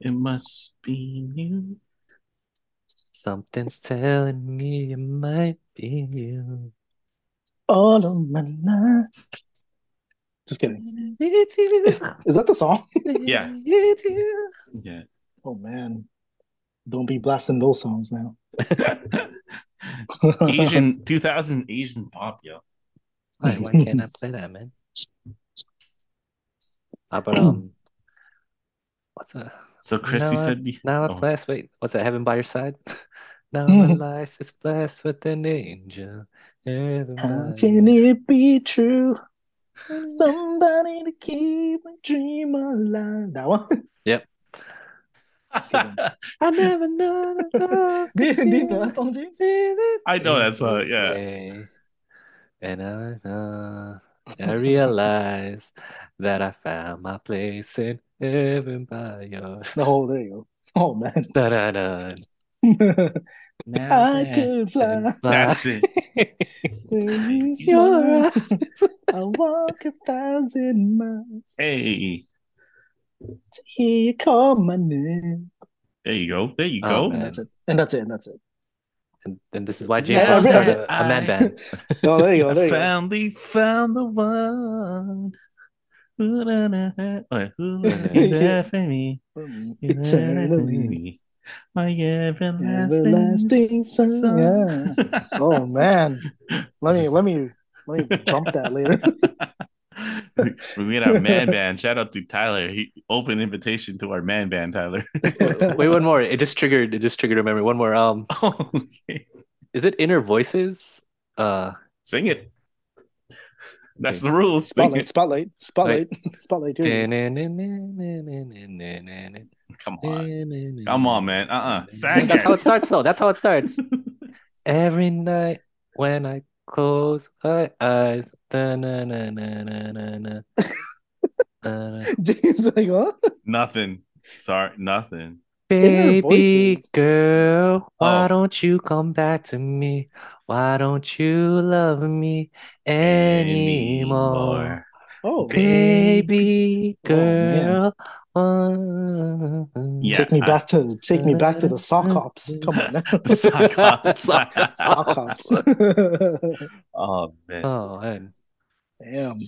It must be you. Something's telling me it might be you. All of my life. Just kidding. It's you. Is that the song? Yeah. It's you. Yeah. Oh man. Don't be blasting those songs now. Asian 2000 Asian pop, yo. Why, why can't I play that, man? How about um what's that? So Chris, now you I- said you- now I'm oh, blessed. Wait, what's that? Heaven by your side? now Hmm. my life is blessed with an angel. Heaven How can your- it be true? Somebody to keep my dream alive. That one? Yep. I never know. do, you, do you know that song, James? I know that song, yeah. And I, uh, I realized that I found my place in heaven by your Oh, there you go. Oh man. Da-da-da. I could fly. That's it. When you Your smile, I walk a thousand miles Hey, to hear you call my name. there you go. There you Oh, go. And man. that's it. And that's it. And that's it. And, and this is why James Yeah, wants to every- start a, a man band. Oh, there you go. I There you go. finally found the one. Me? Eternally. My everlasting, Everlasting son. son. Yeah. Oh man. Let me let me let me jump that later. we made our man band. Shout out to Tyler. He open invitation to our man band, Tyler. Wait, one more. It just triggered. It just triggered a memory. One more. Um, Oh, okay. is it Inner Voices? Uh, Sing it. That's the rules. Sing Spotlight, spotlight, spotlight, spotlight. Here we go. Come on. Come on, man. Uh-uh. Sang That's how it. it starts, though. That's how it starts. Every night when I close my eyes. Uh, James like, huh? Nothing. Sorry, nothing. Baby girl, why Oh. don't you come back to me? Why don't you love me anymore? Oh, Baby Oh, girl, uh, Yeah, take me I- back to take me back to the sock hops. Come on now. Sock hops. Sock hops. sock hops. Oh man. Oh man, Damn.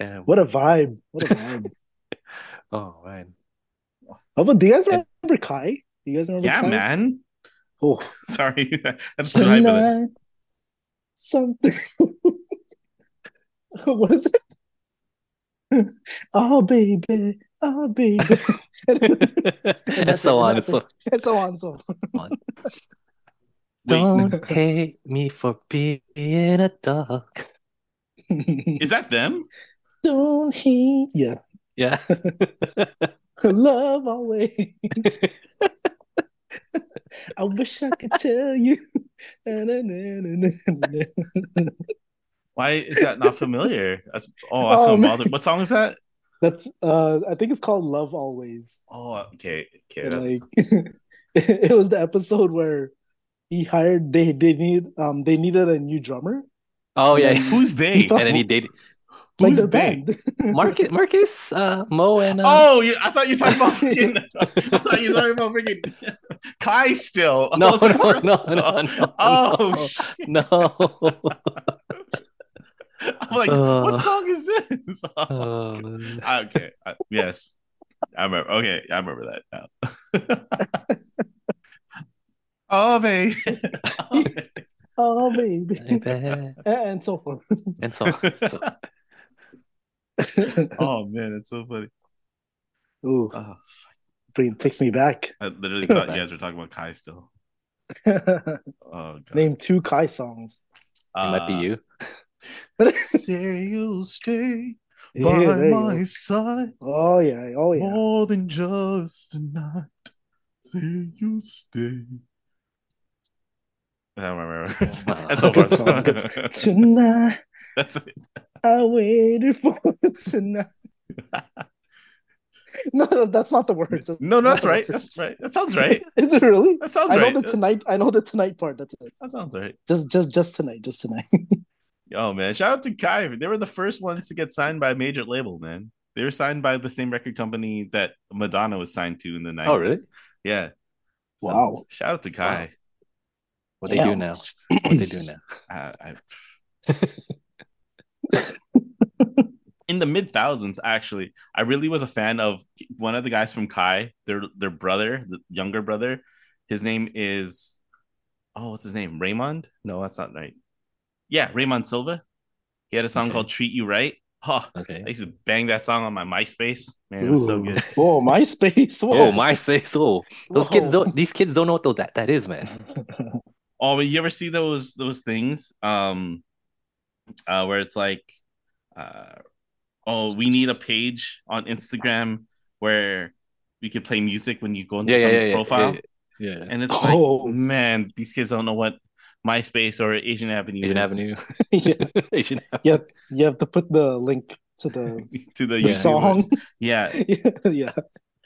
damn. What a vibe. What a vibe. Oh man. How about do you guys remember Kai? Do you guys remember Yeah, Kai? man. Oh, Sorry. That's too hype of tonight, something. what is it? oh baby, oh baby, and so on and so and so on, so on. Don't hate me for being a dog. Is that them? Don't hate, yeah, Yeah. Love always. I wish I could tell you. Why is that not familiar? That's oh, that's Oh, gonna bother. What song is that? That's uh, I think it's called Love Always. Oh, okay, okay. That's, like it was the episode where he hired they they need um they needed a new drummer Oh yeah. who's they? Thought- And then he dated like Who's their they? band Marcus, Marcus, uh, Mo, and uh, Oh, yeah, I thought you were talking about freaking. I thought you were talking about freaking Kai. Still, no, no, like, no, no, no, Oh, shit. no. I'm like, Uh. what song is this? Oh, okay, I- yes, I remember. Okay, I remember that now. oh, baby. oh baby baby. and so forth and so, so oh man, that's so funny. Ooh, Oh, bring takes me back I literally thought you guys were talking about Kai still. Oh, God. name two Kai songs it might be Uh, you. Say you'll stay by there you my go. side oh yeah oh yeah more than just a night. Say you'll stay. I don't remember. Uh, That's so good far. song, good tonight That's it. I waited for tonight no no that's not the words That's No, no, that's right. That's right. That sounds right. is it really That sounds I know right. the tonight I know the tonight part that's it That sounds right. just just just tonight just tonight Oh man, shout out to Kai. They were the first ones to get signed by a major label, man. They were signed by the same record company that Madonna was signed to in the 90s. Oh, really? Yeah. So, Wow. Shout out to Kai. What they do now? What they do now? I, I... in the mid thousands, actually, I really was a fan of one of the guys from Kai, their their brother, the younger brother. His name is oh, what's his name? Raymond? No, that's not right. Yeah, Raymond Silva. He had a song Okay. called "Treat You Right." Oh, okay. I used to bang that song on my MySpace. Man, it was so good. Oh, MySpace. Whoa. Oh, MySpace. Oh, so. Those kids don't. These kids don't know what that that is, man. Oh, but you ever see those those things? Um, uh, where it's like, uh, oh, we need a page on Instagram where we could play music when you go into Yeah, yeah, someone's yeah, yeah, profile, yeah. yeah. and it's Oh. like, man, these kids don't know what MySpace or Asian Avenue Asian is Avenue. yeah, Asian Avenue. yeah, you have to put the link to the, to the, the YouTube. song. Yeah, yeah, yeah,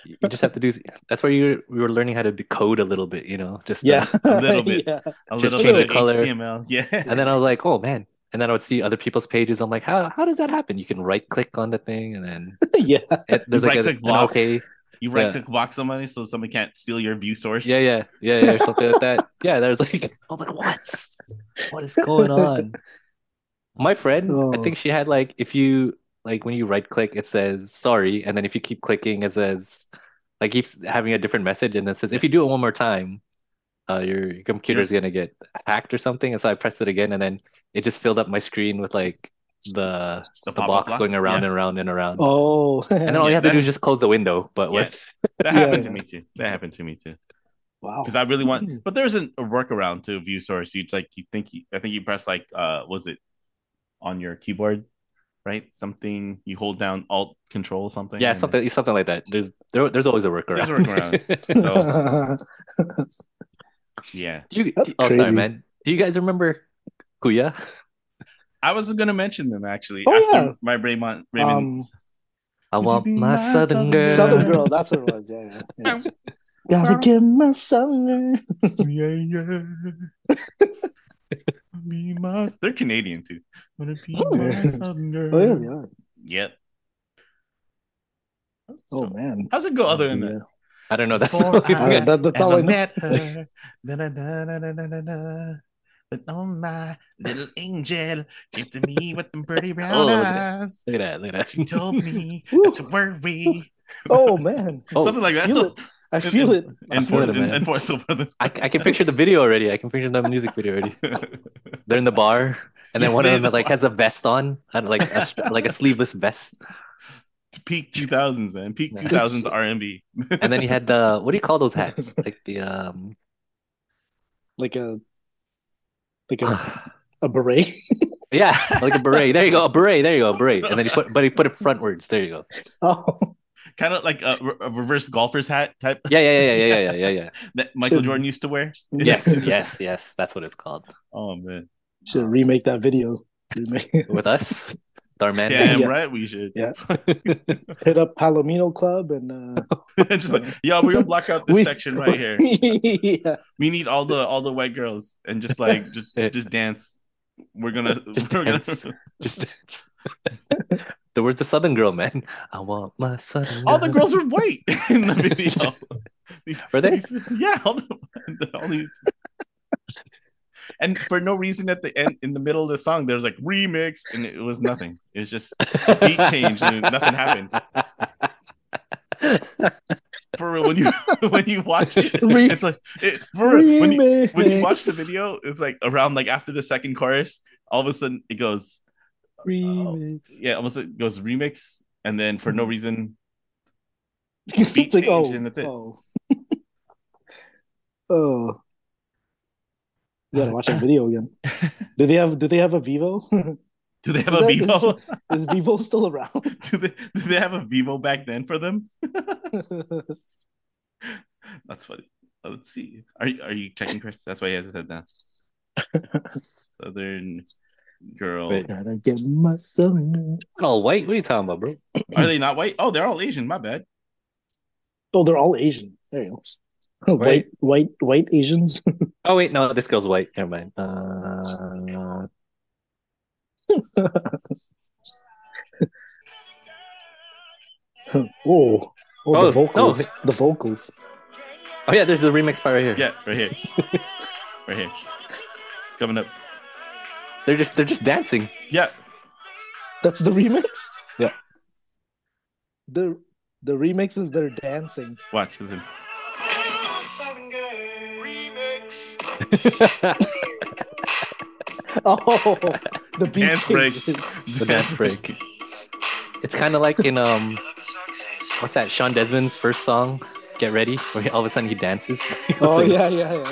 You just have to do. That's where you we were learning how to decode a little bit, you know, just yeah, A little bit. Yeah. a Just little change bit the of color. HTML. Yeah, And then I was like, oh man. And then I would see other people's pages. I'm like, how how does that happen? You can right click on the thing, and then yeah. it, there's like a, an block. okay. you right click block somebody so somebody can't steal your view source. Yeah, yeah, yeah, yeah, or something like that. Yeah, there's like I was like, what? What is going on? My friend, I Oh. think she had like if you like when you right click, it says sorry, and then if you keep clicking, it says like keeps having a different message, and then says if you do it one more time, uh, your, your computer's gonna get hacked or something. And so I pressed it again, and then it just filled up my screen with like the The the, box block? going around Yeah. and around and around. Oh, And then all you Yeah, have to do is just close the window. But Yeah. with That Yeah, happened to me too. That happened to me too. wow. because I really want. But there's an, a workaround to view source. You like you think you, I think you press like uh was it on your keyboard, right? Something you hold down Alt Control something. yeah, and- something something like that. There's there, there's always a workaround. There's a workaround. So yeah, Do you, That's oh, sorry, man. Do you guys remember Kuya? I was gonna mention them actually Oh, after yeah. my Raymond Raymond. Um, I want my my southern southern girl. Southern Girl, that's what it was. Yeah, yeah. yeah. Gotta get my Southern yeah, yeah. be my. They're Canadian too. Wanna be Oh, my yes. southern girl. Oh, yeah, yeah. Yep. Oh, man. How's it go other than that? Yeah. I don't know. That's Before I- I that- that's all I ever know. met her. Da, da, da. But oh my little angel came to me with them pretty brown Oh, look at eyes. look at that. Look at She told me not to worry. Oh, man. Oh, Something like that. feel. I feel it. I And for it, and, man. and for so. I, I can picture the video already. I can picture the music video already. They're in the bar, and then one of them like has a vest on, and like a, str- like a sleeveless vest. It's peak 2000s, man. Peak Yeah. 2000s R&B. And then he had the what do you call those hats? Like the um. like a like a, a beret. Yeah, like a beret. There you go, a beret. There you go, a beret. And then he put, but he put it frontwards. There you go. Oh, kind of like a, a reverse golfer's hat type Yeah, yeah, yeah, yeah, yeah, yeah, yeah, yeah. that Michael So- Jordan used to wear. Yes, yes, yes. That's what it's called. Oh man. should remake that video. Remake. With us, Darman. Damn Yeah. right we should. Yeah. Hit up Palomino Club and uh, Just like, yeah, we're gonna block out this we- section right here. yeah. We need all the all the white girls and just like just just dance. We're gonna Just we're gonna dance. Just dance. there was the Southern girl, man. I want my Southern. all the girls were white in the video. These- Were they? these- yeah, all, the, all these. And for no reason at the end, in the middle of the song, there's like remix, and it was nothing. It was just beat change, and nothing happened. For real, when you when you watch it, Re- it's like it, for real, when you when you watch the video, it's like around like after the second chorus, all of a sudden it goes, Remix. yeah, almost it goes remix, and then for no Mm-hmm. reason, it's beat like change, oh, and that's it. oh, oh. You gotta watch that video again. Do they have? Do they have a Vevo? do they have Is a that- Vevo? Is Vevo still around? do they do they have a Vevo back then for them? That's funny. Uh, Let's see. Are you are you checking Chris? That's why he has his head down. Southern girl. Wait. Gotta get my son. Not all white. What are you talking about, bro? Are they not white? Oh, they're all Asian. My bad. Oh, they're all Asian. There you go. White, Right. white, white Asians. Oh wait, no, this girl's white. Never mind. Uh, oh, oh, Oh, the vocals, no. the vocals. Oh yeah, there's the remix part right here. Yeah, right here. right here. It's coming up. They're just they're just dancing. Yeah. That's the remix. Yeah. The the remix is they're dancing. Watch. Listen. Oh, the beat Dance break. the dance break. It's kind of like in um, what's that? Shawn Desman's first song, "Get Ready," where all of a sudden he dances. Oh like, yeah, yeah, yeah.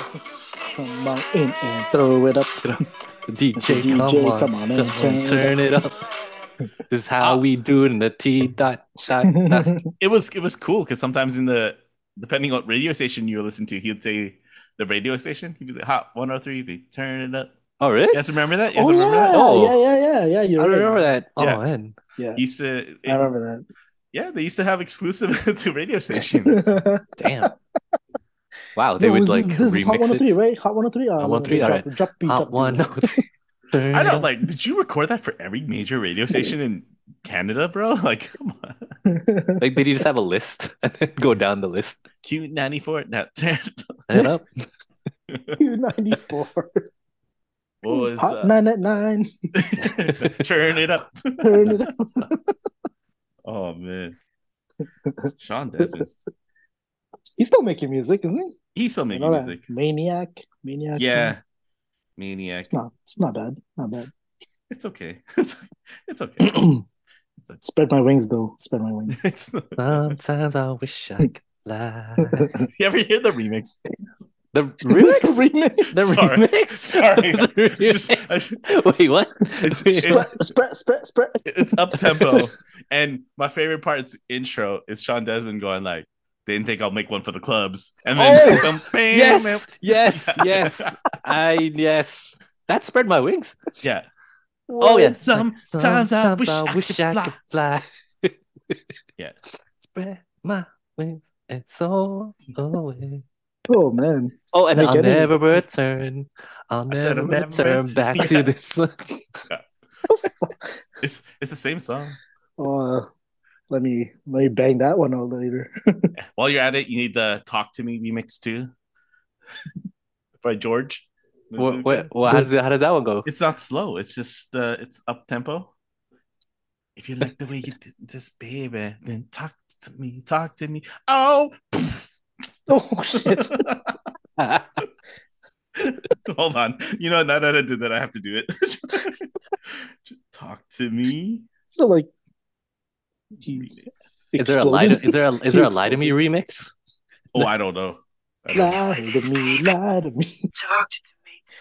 Come on in and throw it up. DJ, DJ, come on, come on and turn, turn it turn it up. This is how we do it in the T dot dot dot. It was it was cool because sometimes in the depending on what radio station you listen to, he'd say the radio station. He'd be like, "Hot 103, be turn it up." Oh really? You guys remember that? You oh, guys oh yeah, that? Oh. yeah, yeah, yeah, yeah. You're don't right. remember that. Oh Yeah. man, Yeah, He used to. I remember that. Yeah, they used to have exclusive to radio stations. damn. Wow, they No, would this like is, this is Hot remix 103, it. right? Hot 103. Hot 103, uh, drop, alright. drop beat, Hot drop beat. one. Turn I don't like. Did you record that for every major radio station in Canada, bro? Like, come on. Like, did you just have a list and then go down the list? Q ninety four. Now turn. Turn it up. Q94. What was Hot uh, 9 at 9. turn it up? Turn it up. Oh man, Shawn Desman. He's still making music, isn't he? He's still making music. Maniac. Maniac. Yeah, song. maniac. It's not, it's not bad. Not bad. It's okay. It's it's okay. Spread my wings, though. Spread my wings. It's Sometimes I wish I could fly. you ever hear the remix? The Remix? remix? remix. The Sorry. remix? Sorry. The remix? Just- I- Wait, what? It's- Wait, it's- Spread, spread, spread, spread. It's up tempo, and my favorite part's intro It's Shawn Desman going like, "They didn't think I'll make one for the clubs," and then Oh! bam, bam, yes, bam. yes, yes. I yes. That spread my wings. yeah. Oh yes. Sometimes I wish I wish could I could fly. Yeah. Spread my wings and soar away. Oh, man. Oh, and Make I'll any- never return. I'll never, I'll never return return. back Yeah. to this. It's it's the same song. Uh, let me let me bang that one out later. While you're at it, you need the "Talk to Me" remix too, by George. What, what, what, how, does, how does that one go? It's not slow. It's just uh, it's up tempo. If you like the way you did this, baby, then talk to me. Talk to me. Oh, oh shit! hold on. You know now that I did that, I have to do it. talk to me. So like, Is there a lie? To, is there a is there a lie to me remix? Oh, I don't know. I don't know. lie to me, lie to me. Talk to me,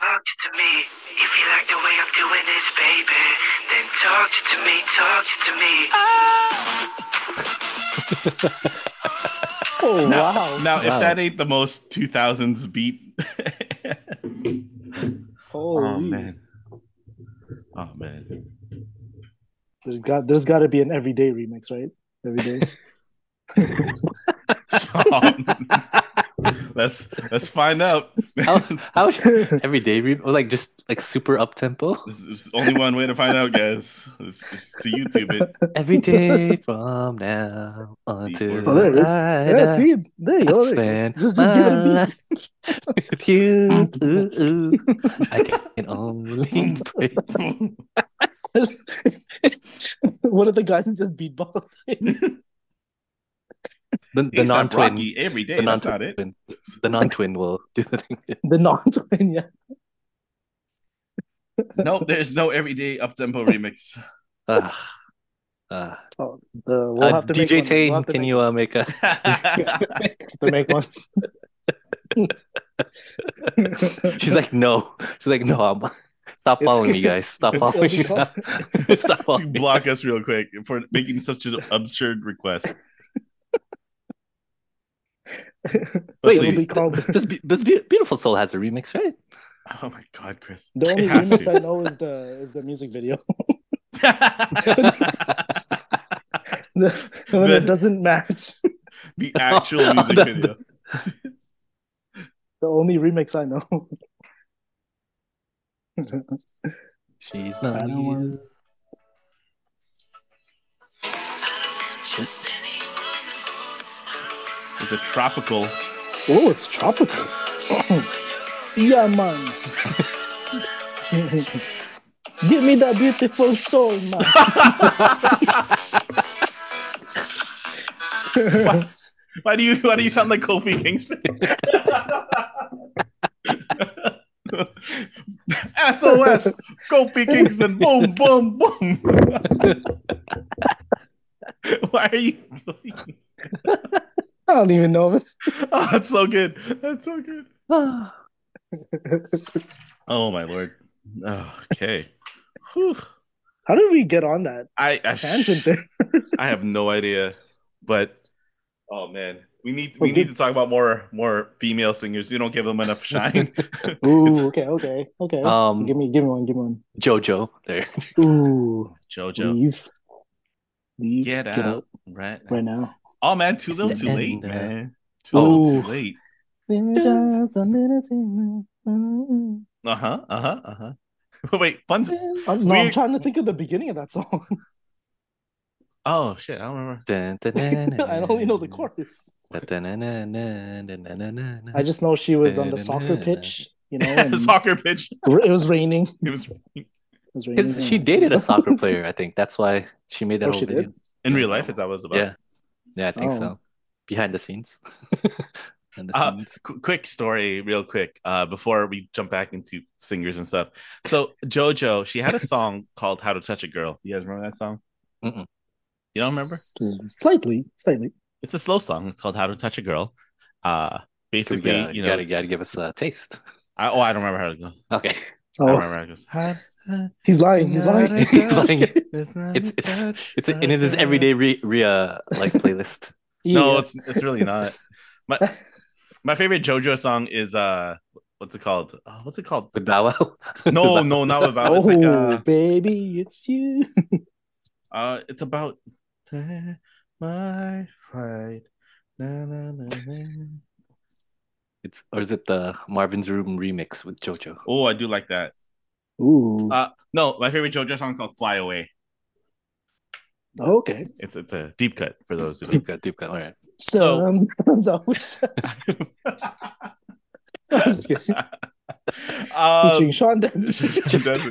talk to me. If you like the way I'm doing this, baby, then talk to me, talk to me. Oh Now- wow! Now, if Wow. that ain't the most 2000s beat. oh, man. Oh, man. There's got there's got to be an everyday remix, right? Every day. Song. let's let's find out. How how every day re- or like just like super up tempo There's, there's only one way to find out, guys. It's, it's to YouTube it. every day from now until Oh, there it is. I Yeah, die, see, there you I go. spend Just, just my give it a beat. life with you. Ooh, ooh. I can only pray. One of the guys just beatbox. The, the non-twin, every day. the That's not it. non-twin, the non-twin will do the thing. the non-twin, yeah. No, there's no everyday up tempo remix. Ugh. Uh, Oh, the, we'll uh, have to make DJ one. Tane, We'll can make- you uh, make a? to make one. She's like, no. She's like, no. I'm... Stop following me, guys. Stop following me. It'll Stop She following me. block us real quick for making such an absurd request. Wait, It'll please. be called. This, Be- this Be- beautiful soul has a remix, right? Oh my god, Chris. The only It remix to. I know is the is the music video. when it doesn't match. the actual Oh, music the- video. The only remix I know. She's I not don't want- Just It's a tropical. Oh, it's tropical. Oh. yeah, man. Give me that beautiful soul, man. why, why do you why do you sound like Kofi Kingston? SOS, Kofi Kingston, boom, boom, boom. why are you? I don't even know. Oh, that's so good. That's so good. Oh my lord. Oh, okay. Whew. How did we get on that I I, tangent there? I have no idea, but oh man, we need we need to talk about more more female singers. You don't give them enough shine. Ooh, okay, okay, okay. Um, give me, give me one, give me one. Jojo there. Ooh, JoJo, leave, leave, get out right now. right now. Oh man, too little, too late, man. Too little, too late. Uh huh. Uh huh. Uh huh. Wait, fun. No. I'm trying to think of the beginning of that song. Oh shit, I don't remember. Dun, dun, dun, I only know the chorus. I just know she was on the soccer pitch, you know, soccer pitch. It was raining. It was. Raining. She dated a soccer player, I think. That's why she made that oh, whole video. Did? In real life, it's that was about. Yeah, yeah, I think Oh. so. Behind the scenes. Behind the Uh, scenes. Qu- quick story, real quick, uh, before we jump back into singers and stuff. So JoJo, she had a song called "How to Touch a Girl." You guys remember that song? Mm-mm. You don't remember? Slightly, slightly. It's a slow song. It's called "How to Touch a Girl." Uh, So basically, gotta, you know, gotta, gotta give us a taste. I, oh, I don't remember how to go. Okay. I don't Oh, remember how it goes. How- how- he's lying. He's lying. He's lying. It's It's it's it's in his everyday re, re uh, like playlist. No, it's it's really not. My my favorite JoJo song is uh, what's it called? Uh, what's it called? With Bow Wow. No, no, not about. oh, It's like uh, baby, it's you. uh, it's about my fight. Na, na, na, na. It's or is it the Marvin's Room remix with JoJo? Oh, I do like that. Ooh, Uh, no, my favorite JoJo song is called "Fly Away." okay. It's it's a deep cut for those who. Deep cut, deep cut. All right. So- So, I'm just kidding. um, Featuring Sean Denton. she does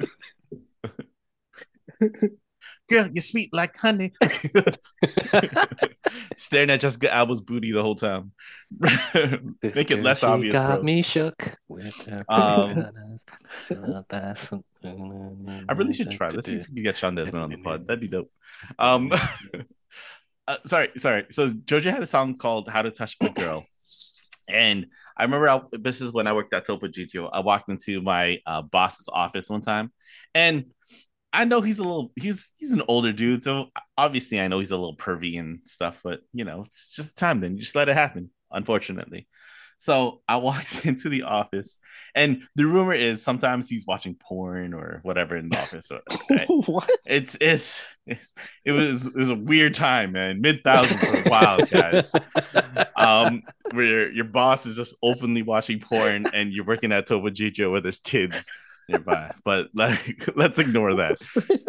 it. Girl, you're sweet like honey. Staring at Jessica Alba's booty the whole time. This Make it less obvious, got bro. me shook. Um. I really should try. Let's see if we can get Shawn Desman on the pod. That'd be dope. Um, uh, sorry, sorry. So Jojo had a song called "How to Touch a Girl," and I remember I, this is when I worked at Topo Gigio. I walked into my uh, boss's office one time, and I know he's a little he's he's an older dude, so obviously I know he's a little pervy and stuff. But you know, it's just time. Then you just let it happen. Unfortunately. So I walked into the office, and the rumor is sometimes he's watching porn or whatever in the office. Or, what? it's, it's it's it was it was a weird time, man. Mid thousands were wild, guys. Um, where your, your boss is just openly watching porn, and you're working at Topo Gigio where there's kids nearby. But like, let's ignore that.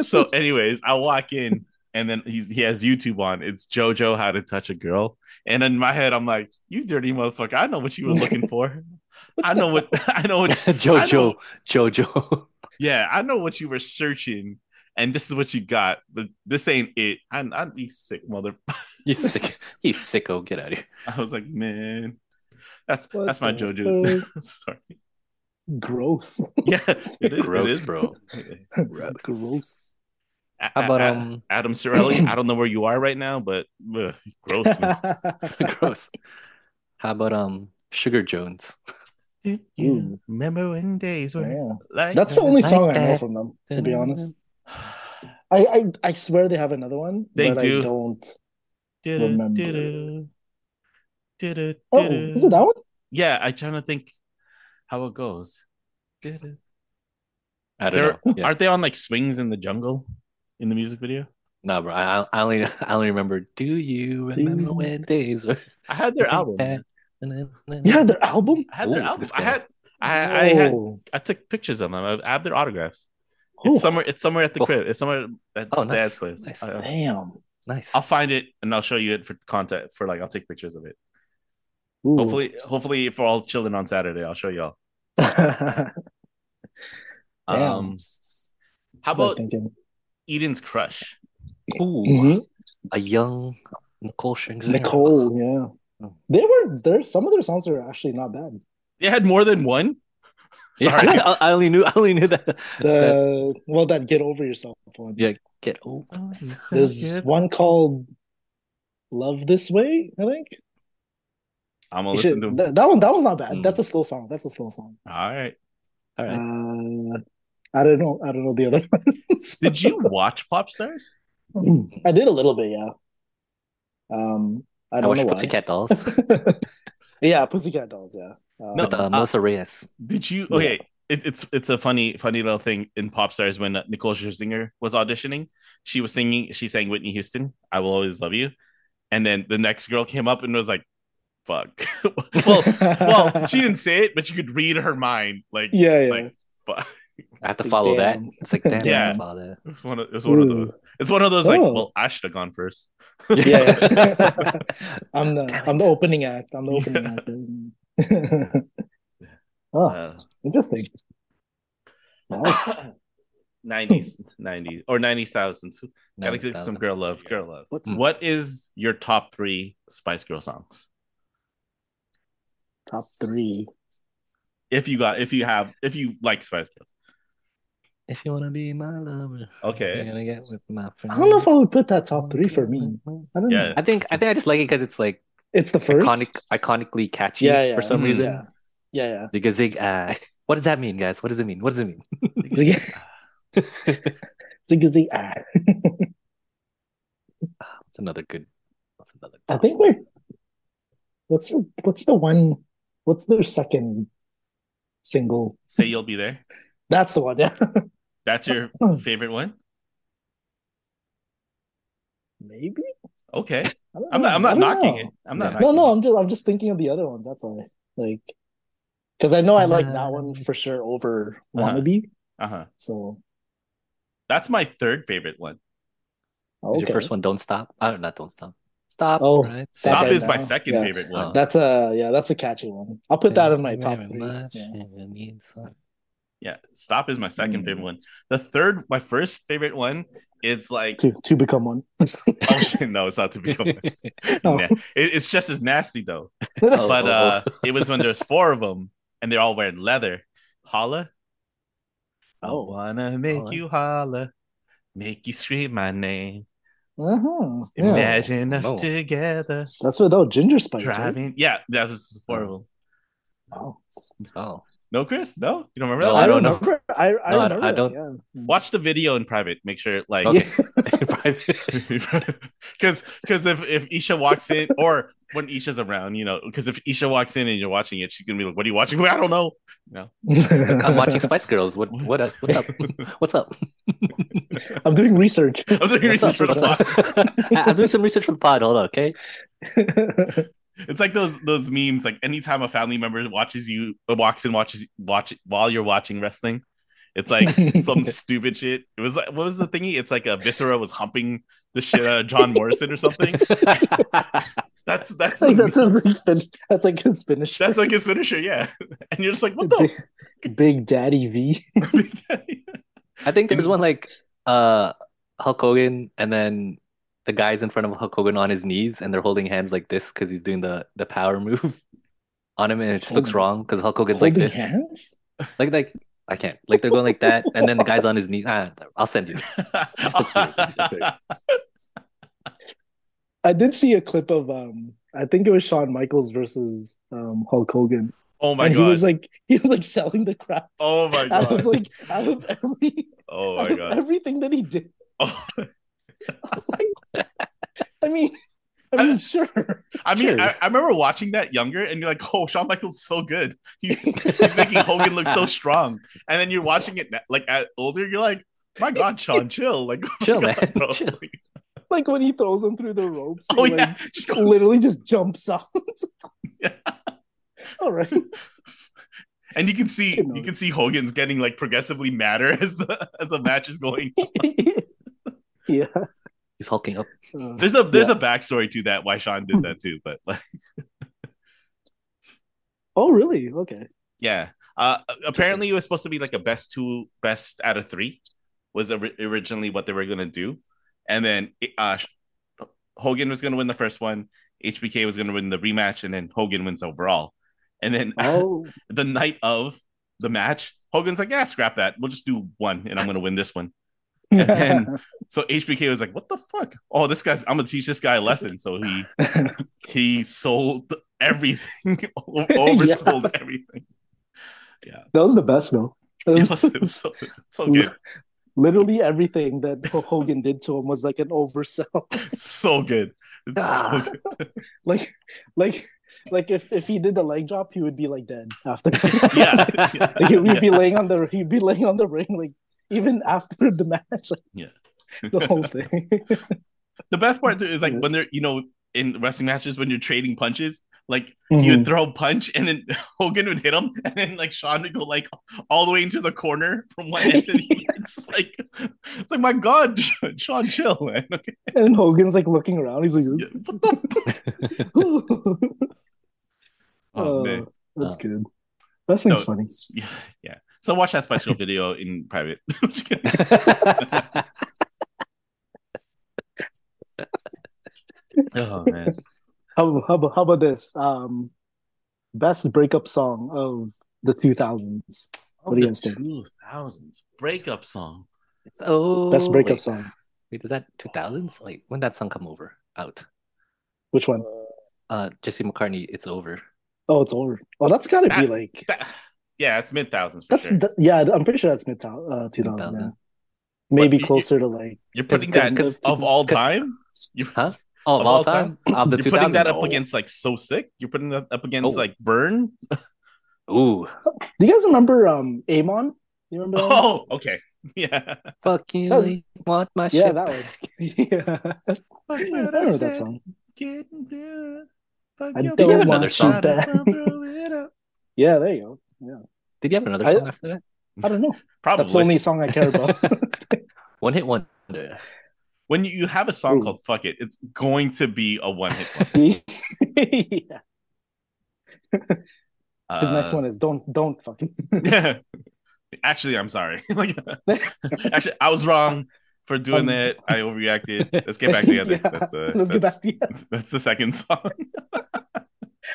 So, anyways, I walk in, and then he's he has YouTube on. It's JoJo How to Touch a Girl, and in my head, I'm like, "You dirty motherfucker! I know what you were looking for. I know what I know what Jojo, Jojo. yeah, I know what you were searching, and this is what you got. But this ain't it. I'm, I'm you sick mother. You sick, you sicko. Get out of here. I was like, man, that's What that's my JoJo story. Gross. Yeah, it is. Gross, it is. bro. Gross. Gross. A- How about um Adam Cirelli? I don't know where you are right now, but ugh, gross. Man. gross? How about um Sugar Jones? Do you remember when days Yeah. like That's the only Like song I know from them, to be honest. I, I I swear they have another one, They but do. I don't. Do-do, remember. do-do, do-do, Oh, is it that one? Yeah, I'm trying to think how it goes. Do-do. I don't They're, know. Yeah. Aren't they on like swings in the jungle in the music video? No, bro. I, I only I only remember. Do you remember you- when days were I had their album. Yeah, their album. I had their Ooh, album. I had I, I had I took pictures of them. I have their autographs. Ooh, It's somewhere. It's somewhere at the Oh. crib. It's somewhere at Oh, Dad's nice, place. nice. I, Damn. Nice. I'll find it and I'll show you it for content. For like, I'll take pictures of it. Ooh. Hopefully, hopefully, for all children on Saturday, I'll show y'all. Um, how about thinking? Eden's crush? Ooh, Mhm. a young Nicole Scherzinger. Nicole? Yeah, Oh. they were there. Some of their songs are actually not bad. They had more than one. Yeah, Sorry. I, I only knew. I only knew that. that The well, that get over yourself one. yeah, get over. There's one called "Love This Way." I think I'm gonna You listen should- to. that, that one. That one's not bad. Mm. That's a slow song. That's a slow song. All right. All right. Uh, I don't know. I don't know the other ones. Did you watch Pop Stars? I did a little bit, yeah. Um, I I don't watched know why. Pussycat Dolls yeah, Pussycat Dolls. Yeah. Um, No, with uh, uh, Melissa Reyes. Did you? Yeah. Okay, it, it's it's a funny funny little thing in Pop Stars when uh, Nicole Scherzinger was auditioning. She was singing. She sang Whitney Houston. I will always love you. And then the next girl came up and was like, "Fuck." well, well, she didn't say it, but you could read her mind. Like, yeah, yeah. like, fuck. I have to Like, follow damn. that. It's like damn, Yeah. I have to follow that. It was one of, it was one of those. It's one of those like, Oh. well, I should have gone first. yeah, yeah. I'm the Damn I'm the opening act. I'm the opening act. oh, Uh, interesting. 90s, 90s, or 90s thousands. Gotta No, give some girl love, girl love. What's. What is your top three Spice Girl songs? Top three? If you got, if you have, if you like Spice Girls. If you wanna be my lover, you're Okay. gonna get with my friends. I don't know if I would put that top three for me. I don't Yeah. know. I think I think I just like it because it's like It's the first. iconic, iconically catchy Yeah, yeah. for some Mhm. reason. Yeah, yeah, Zig a zig ah. What does that mean, guys? What does it mean? What does it mean? yeah. Zig zig ah. That's another good. That's another. I think we're. What's the, what's the one? What's their second single? Say you'll be there. That's the one. Yeah. That's your favorite one. Maybe. Okay. I don't I'm not. I'm not knocking know. it. I'm not. Yeah. No, no. it. I'm just. I'm just thinking of the other ones. That's why. Like, because I know I like that one for sure over Uh-huh. wannabe. Uh huh. So That's my third favorite one. Is okay. your first one "Don't Stop"? Uh, not "Don't Stop." Stop. Oh, right. Stop Stop right is my second Yeah. favorite one. That's a yeah. That's a catchy one. I'll put that in my top three. much, Yeah. it means something. Yeah. Stop is my second Mm. favorite one. The third, my first favorite one is like. To to become one. Oh shit! No, it's not to become. Oh. Nah. It- it's just as nasty though. Oh, but uh, it was when there's four of them and they're all wearing leather. Holla. I Oh. wanna make Holla. you holla, make you scream my name. Uh-huh. Yeah. Imagine us No. together That's without ginger spice. Right? driving. Yeah, that was horrible. of them. Wow. Oh. No, Chris, no, you don't remember No, that? I I don't know. I, I No, I- remember. I don't- yeah. Watch the video in private. Make sure, like, Okay. Private. because because if if Isha walks in or when Isha's around, you know, because if Isha walks in and you're watching it, she's gonna be like, "What are you watching?" I don't know. No, I'm watching Spice Girls. What what uh, what's up? What's up? I'm doing research. I'm doing research for the pod. I'm doing some research for the pod. Hold on, okay? It's like those those memes. Like anytime a family member watches you, walks in, watches watch while you're watching wrestling. It's like some stupid shit. It was like what was the thingy? It's like a viscera was humping the shit out of John Morrison or something. That's that's like that's, a that's like his finisher. that's like his finisher, yeah. And you're just like, what the? big, big Daddy V. I think there was one like uh Hulk Hogan and then the guys in front of Hulk Hogan on his knees and they're holding hands like this because he's doing the the power move on him and it just looks Holding- wrong because Hulk Hogan's like this. hands. Like like I can't. Like they're going like that and then the guy's on his knee. Ah, I'll send you. looks weird. This looks weird. I did see a clip of um. I think it was Shawn Michaels versus um Hulk Hogan, oh my and god! he was like he was like selling the crap oh my out of god! like out of every oh my god! everything that he did. Oh, I was like, I mean, I mean, sure. I mean, Sure. I, I remember watching that younger, and you're like, "Oh, Shawn Michaels is so good. He's, he's making Hogan look so strong." And then you're watching it like at older, you're like, "My God, Sean, chill, like, oh Chill, God, man. bro." Chill. Like, like when he throws him through the ropes. he, oh like, yeah, just go. literally just jumps out. Yeah. All right. And you can see You you can see Hogan's getting like progressively madder as the as the match is going. yeah. He's hulking up. Uh, There's a there's Yeah. a backstory to that why Sean did that too, but like Oh, really? Okay. Yeah. Uh, apparently, it was supposed to be like a best two, best out of three, was originally what they were gonna do, and then uh, Hogan was gonna win the first one, HBK was gonna win the rematch, and then Hogan wins overall. And then Oh, the night of the match, Hogan's like, "Yeah, scrap that. We'll just do one, and I'm gonna win this one." And then so HBK was like, "What the fuck? Oh, this guy's. I'm gonna teach this guy a lesson." So he he sold everything, oversold everything. Yeah, that was the best though. It was- it was so, so good, Literally everything that Hogan did to him was like an oversell. so good. It's so Ah. good. like, like, like if if he did the leg drop, he would be like dead after. Yeah, like, he would be laying on the he'd be laying on the ring like even after the match, like Yeah. the whole thing. The best part too is like when they're you know in wrestling matches when you're trading punches, like Mm-hmm. he would throw a punch and then Hogan would hit him, and then like Sean would go like all the way into the corner from one end. And he, it's like it's like my God, Sean, chill, man. Okay, and Hogan's like looking around. He's like, yeah, what the? oh, Oh man, that's good. Wrestling's No. funny. yeah, yeah. So watch that special video in private. Just kidding. oh man, How, how, about, how about this? Um, best breakup song of the 2000s. What do you the guys think? two thousands breakup song. It's oh Best breakup wait, song. Wait, is that two thousands? Like when that song come over? Out. Which one? Uh, Jesse McCartney. It's over. Oh, it's over. Oh, that's got to be like That- yeah, it's mid thousands that's sure. th- yeah. I'm pretty sure that's mid uh, 2000. 2000. yeah. Maybe you- you- closer to like You're putting 'cause- that 'cause- of all 'cause- time. You, Huh? Oh, of, Of all all time, of the You're two putting that up against like so sick. You're putting that up against Oh. like Burn. Ooh, Do you guys remember um Eamon? You remember? that? Oh, okay. Yeah. fuck you! That- want my shit. yeah, shit that back. one. yeah, I remember that song. I Did you have don't another want song? you back. Yeah, there you go. Yeah, Did you have another I- song after that? I don't know. Probably. That's the only song I care about. One hit wonder. when you, you have a song Ooh. called "Fuck It," it's going to be a one hit. One. yeah. His next Uh, one is don't don't fucking. Yeah. Actually, I'm sorry. like, actually, I was wrong for doing Um, that. I overreacted. Let's get back together. Yeah, That's uh, Let's get back together. that's the second song.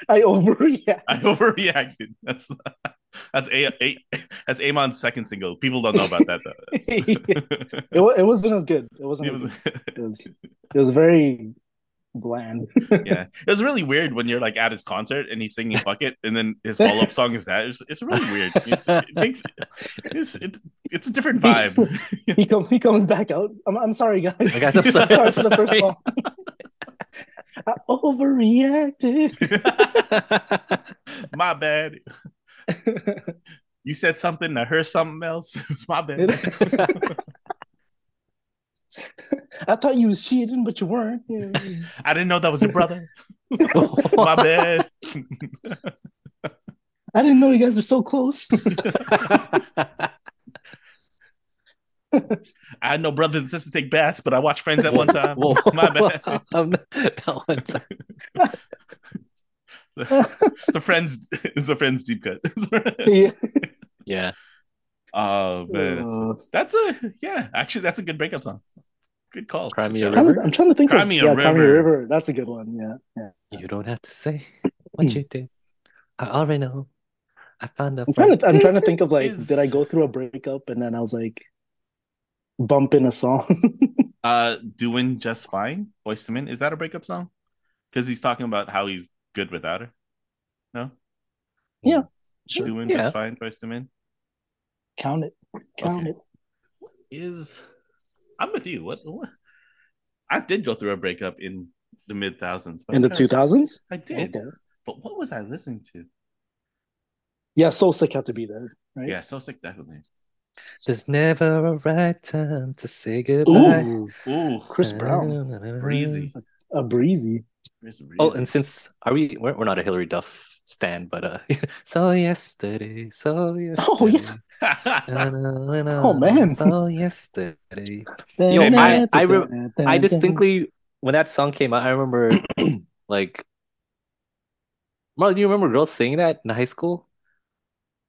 I overreact. I overreacted. That's that's a, a that's Eamon's second single. People don't know about that though. That's- It, it wasn't as good. It wasn't. it as was good. It was. It was very bland. yeah. It was really weird when you're like at his concert and he's singing "Fuck It" and then his follow up song is that. It's, it's really weird. It's, it makes it's it, it's a different vibe. he comes. He comes back out. I'm. I'm sorry, guys. Hey, guys, I'm sorry. Starts the first song. I overreacted. My bad. You said something. I heard something else. It's my bad. I thought you was cheating, but you weren't. Yeah. I didn't know that was your brother. my bad. I didn't know you guys were so close. I had no brothers and sisters take baths, but I watched Friends at one time. Whoa. My bad. Um, that one time. It's a friends. It's a friends deep cut. yeah. Yeah. oh man, that's, Uh, that's a yeah. Actually, that's a good breakup song. Good call. Cry Me a job. I'm, River? I'm trying to think Cry of Me a yeah, Cry Me a River. River. That's a good one. Yeah. yeah. You don't have to say what you did. I already know. I found a I'm trying friend. to I'm trying to think of like, Is- did I go through a breakup and then I was like bumping a song? Uh, doing just fine. Boyz II Men. Is that a breakup song? Because he's talking about how he's good without her. No. Yeah, sure. Doing Yeah. just fine. Boyz II Men. Count it. Count Okay. it. is I'm with you. What, what? I did go through a breakup in the mid thousands. In the two thousands? I did. Okay. But what was I listening to? Yeah, So Sick had to be there, right? Yeah, so sick definitely. There's never a right time to say goodbye. Ooh, Ooh, Chris Brown. breezy. A breezy. Chris Breezy. Oh, and since are we we're, we're not a Hilary Duff stand, but uh so yesterday, so yesterday. Oh, yeah. oh Oh, man. So yesterday. Yo, I- I re- I distinctly when that song came out, I remember like Mark, do you remember girls singing that in high school?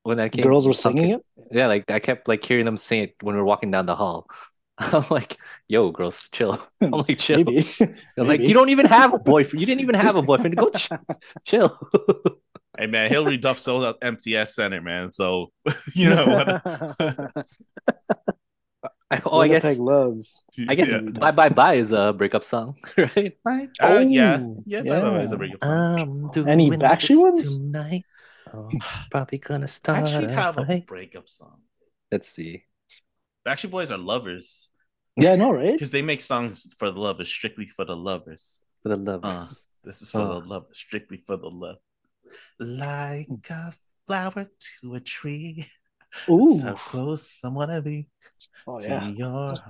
When I came, Girls were some singing it. Yeah, like I kept like hearing them sing it when we were walking down the hall. I'm like, yo, girls, chill. I'm like, chill. Maybe. I'm like, you don't even have a boyfriend. You didn't even have a boyfriend. To go ch- chill. Hey man, Hilary Duff sold out MTS Center, man. So you know what? oh, I guess Peg loves. I guess Yeah. Bye Bye Bye is a breakup song, right? Uh, yeah, Oh, yeah, yeah. Bye-bye is a breakup song. I'm doing Any this Backstreet Ones? tonight. Oh, probably gonna start Actually, a have a fight. breakup song. Let's see. Backstreet Boys are lovers Yeah, I know, right? because they make songs for the lovers, strictly for the lovers. For the lovers. Uh, this is for Oh. the love, strictly for the love. Like a flower to a tree, Ooh. so close, I wanna be Oh to yeah. your heart,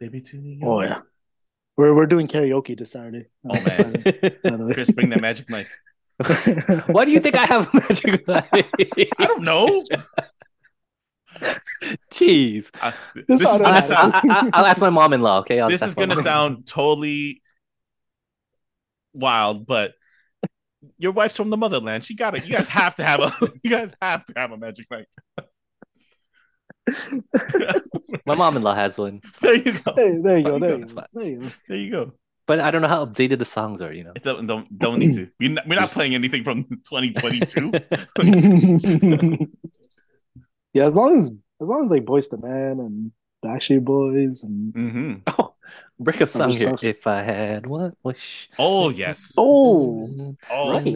baby, to your. Oh yeah. We're we're doing karaoke this Saturday. Oh, man. By the way. Chris, bring that magic mic. Why do you think I have a magic I don't know. Jeez. Uh, This this is—I'll gonna ask, sound. I, I, I'll ask my mom-in-law. Okay. I'll This is gonna sound totally wild, but your wife's from the motherland. She got it. You guys have to have a. You guys have to have a magic mic. My mom-in-law has one, there you go. Hey, there you go. There go. you go. There you go. There you go. But I don't know how updated the songs are. You know. It don't don't, don't need to. We're not, we're not playing anything from 2022. yeah, as long as as long as like Boys the Man and Backstreet Boys and hmm oh, breakup song here. stuff. If I had what wish. Oh yes. Oh, Oh, right.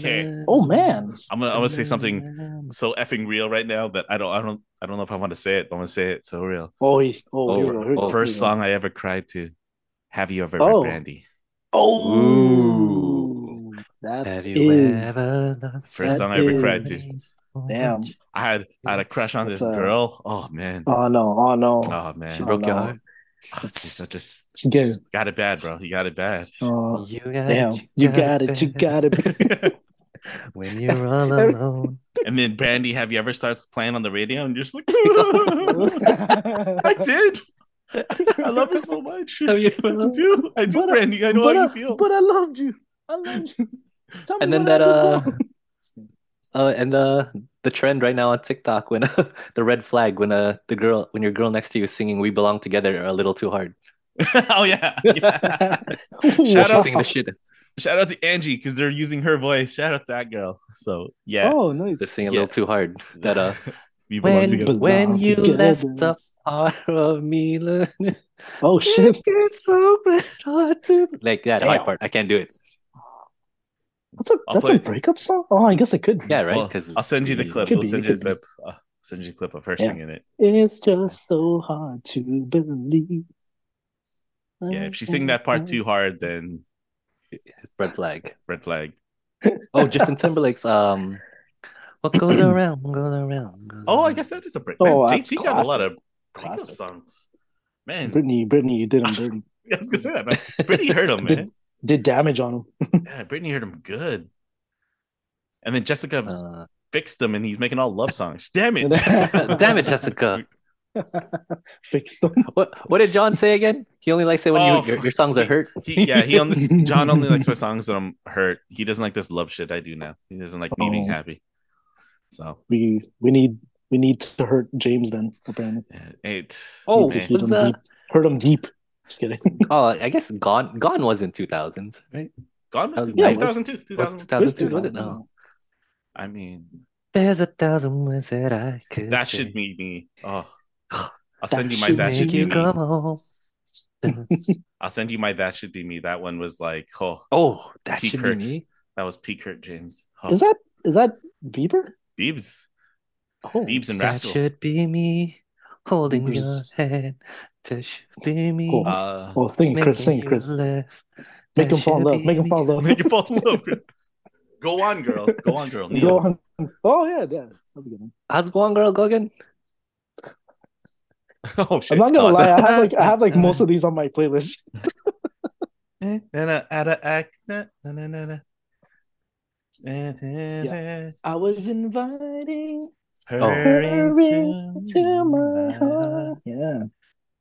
okay. oh man. I'm gonna I'm gonna say something so effing real right now that I don't I don't I don't know if I want to say it. But I'm gonna say it so real. Oh, he, oh, here Oh, go, here we go, oh, First we go. song I ever cried to. Have you ever Oh. met Brandy? Oh, Ooh. that Have you is- ever First That song I ever cried to. so Damn. I had I had a crush on That's this a- girl. Oh man. Oh no! Oh no! Oh man. She Oh, broke your oh, no. heart. Oh, dude, I just good. got it bad, bro. You got it bad. Oh, You got damn! it. You got it. You got it. When you're all alone. and then Brandy, have you ever starts playing on the radio and you're just like I did. I love her so much. Have you I ever- do. I do, But I- Brandy. I know how I, you feel. But I loved you. I loved you. Tell me And then that, uh. Uh, and the the trend right now on TikTok when the red flag when uh the girl when your girl next to you is singing "We Belong Together" a little too hard. oh yeah. yeah. Shout out- singing the shit. Shout out to Angie because they're using her voice. Shout out to that girl. So yeah. Oh, nice. They're singing a little too hard. That uh we belong when together. when Belong you together. left a part of me, learning Oh shit. it's so hard to like that hard part. I can't do it. That's a I'll that's play- a breakup song. Oh, I guess I could. Yeah, right. Well, Because I'll send you the clip. Could I'll send you the because- clip. Uh, send you the clip of her Yeah. singing it. It's just so hard to believe. Yeah, if she sing that part too hard, then red flag. red flag. Oh, Justin Timberlake's um, what goes around goes around. Goes Oh, I guess that is a break. Oh, Man, that's JT got a lot of Classic. breakup songs. Man, Britney, Britney, you did him dirty. I was gonna say that, man. Britney hurt him, man. Did damage on him. Yeah, Britney hurt him good. And then Jessica Uh, fixed him, and he's making all love songs. Damn it, Jessica. damn it, Jessica. What what did John say again? He only likes it when Oh, you, your, your songs are hurt. He, yeah, he only John only likes my songs when I'm hurt. He doesn't like this love shit I do now. He doesn't like me being Oh. happy. So We we need we need to hurt James then. Apparently, yeah, it. Oh, Need hit was him uh, deep. Hurt him deep. Just kidding. oh, I guess Gone Gone was in two thousands, right? Gone That was was- yeah, 2002. Was 2000. 2002, was it? No. I mean, There's a thousand ways that I could that say. should be me. Oh, I'll That send you my that should be you me. come home. I'll send you my that should be me. That one was like, oh, Oh, that Peak should hurt. be me. that was peak hurt James. Oh, Is that is that Bieber? Biebs? Oh, Biebs and That should be me holding Bieber's- your hand. That should be me. Cool. Uh, oh, sing, making Chris, sing, you Chris. laugh. Make That him fall in love. Make him fall in love. make you fall in love. Go on, girl. Go on, girl. Go on. Oh yeah, yeah. That's a good one. How's One Girl go again? Oh shit! I'm not gonna Oh, is lie. I have like I have like most of these on my playlist. Na. I was inviting Her her into into my my heart. heart. Yeah,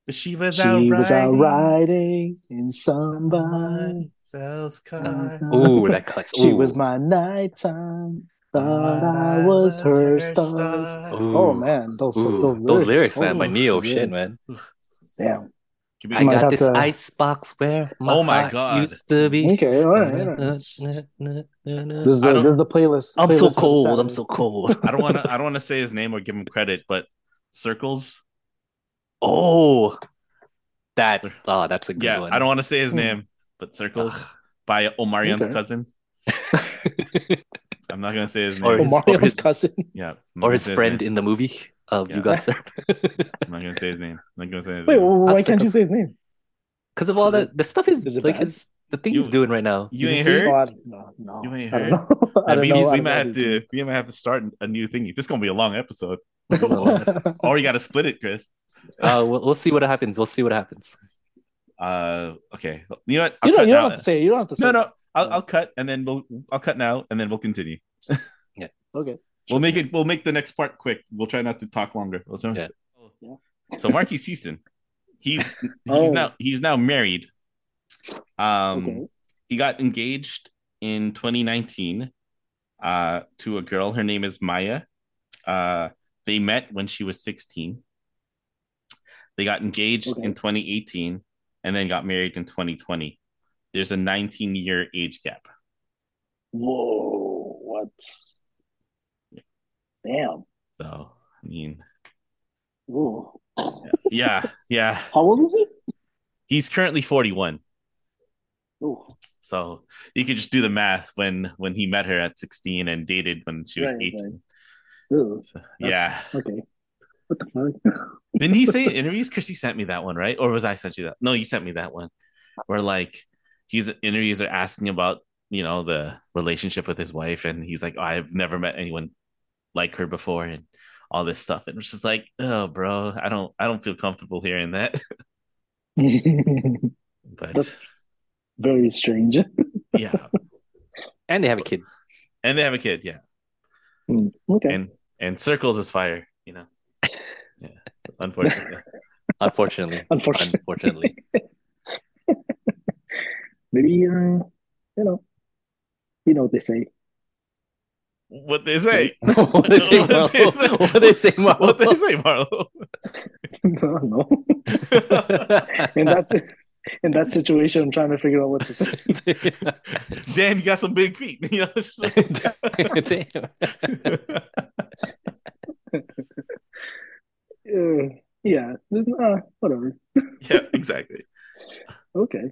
But she was she out was out riding riding in somebody Sells car. Ooh, that cuts. Ooh. She was my nighttime. Thought I was her stars. Ooh. Oh man, those Ooh, those, those lyrics, man, by Oh, Ne-Yo. Shit, man. Damn. Give me I got this to- ice box where my, Oh my heart God. used to be. Okay, all right. all right. This This is I the, this is the playlist. I'm playlist so for cold. I'm so cold. I don't want to. I don't want to say his name or give him credit, but Circles. Oh, that. Oh, that's a good Yeah, one. I don't want to say his Hmm. name, but Circles by Omarion's Okay. cousin. I'm not gonna say his name. Or Oh, his- or his- cousin. yeah, or his friend name. in the movie of Yeah. You Got Served. I'm not gonna say his name. I'm not gonna say his Wait, name. why I'll can't you say his name? Because of all the the stuff is, is like bad? his the thing You- he's doing right now. You can ain't see- heard? Oh, no, no. You ain't I don't heard? know. I That means know. We might have to. We might have to start a new thingy. This is gonna be a long episode. uh, Or you got to split it, Chris. Uh, we'll, we'll see what happens. We'll see what happens. Uh, okay. You know what? I'll you don't, you don't have to say. it. You don't have to say. No, it. No. I'll, I'll cut and then we'll. I'll cut now and then we'll continue. Yeah. Okay. We'll make it. We'll make the next part quick. We'll try not to talk longer. We'll try- Yeah. So Marques Houston, he's he's Oh. now he's now married. Um, Okay. he got engaged in 2019 uh, to a girl. Her name is Maya. Uh, they met when she was 16. They got engaged Okay. in 2018 and then got married in 2020. There's a 19 year age gap. Whoa! What? Damn. So I mean, Whoa. yeah, yeah. How old is he? He's currently 41. Oh, So you could just do the math when when he met her at 16 and dated when she was Right, 18. ew. So, yeah. Okay. What the fuck? Didn't he say in interviews? Chris, you sent me that one, right? Or was I sent you that? No, you sent me that one. Where like he's interviews are asking about, you know, the relationship with his wife, and he's like, oh, I've never met anyone like her before, and all this stuff. And it's just like, oh bro, I don't I don't feel comfortable hearing that. but That's very strange. yeah. And they have a kid. And they have a kid, yeah. Hmm, Okay. And and circles is fire, you know. Yeah. Unfortunately. Unfortunately. Unfortunately. Unfortunately. Maybe uh, you know, you know what they say. what they say. what they say, What they say. Marlo? What they say, Marlo? What they say, Marlo? no, no. In that in that situation, I'm trying to figure out what to say. Dan, you got some big feet. You know, it's just like- Damn. Uh, yeah. there's- Uh, whatever. yeah, exactly. Okay.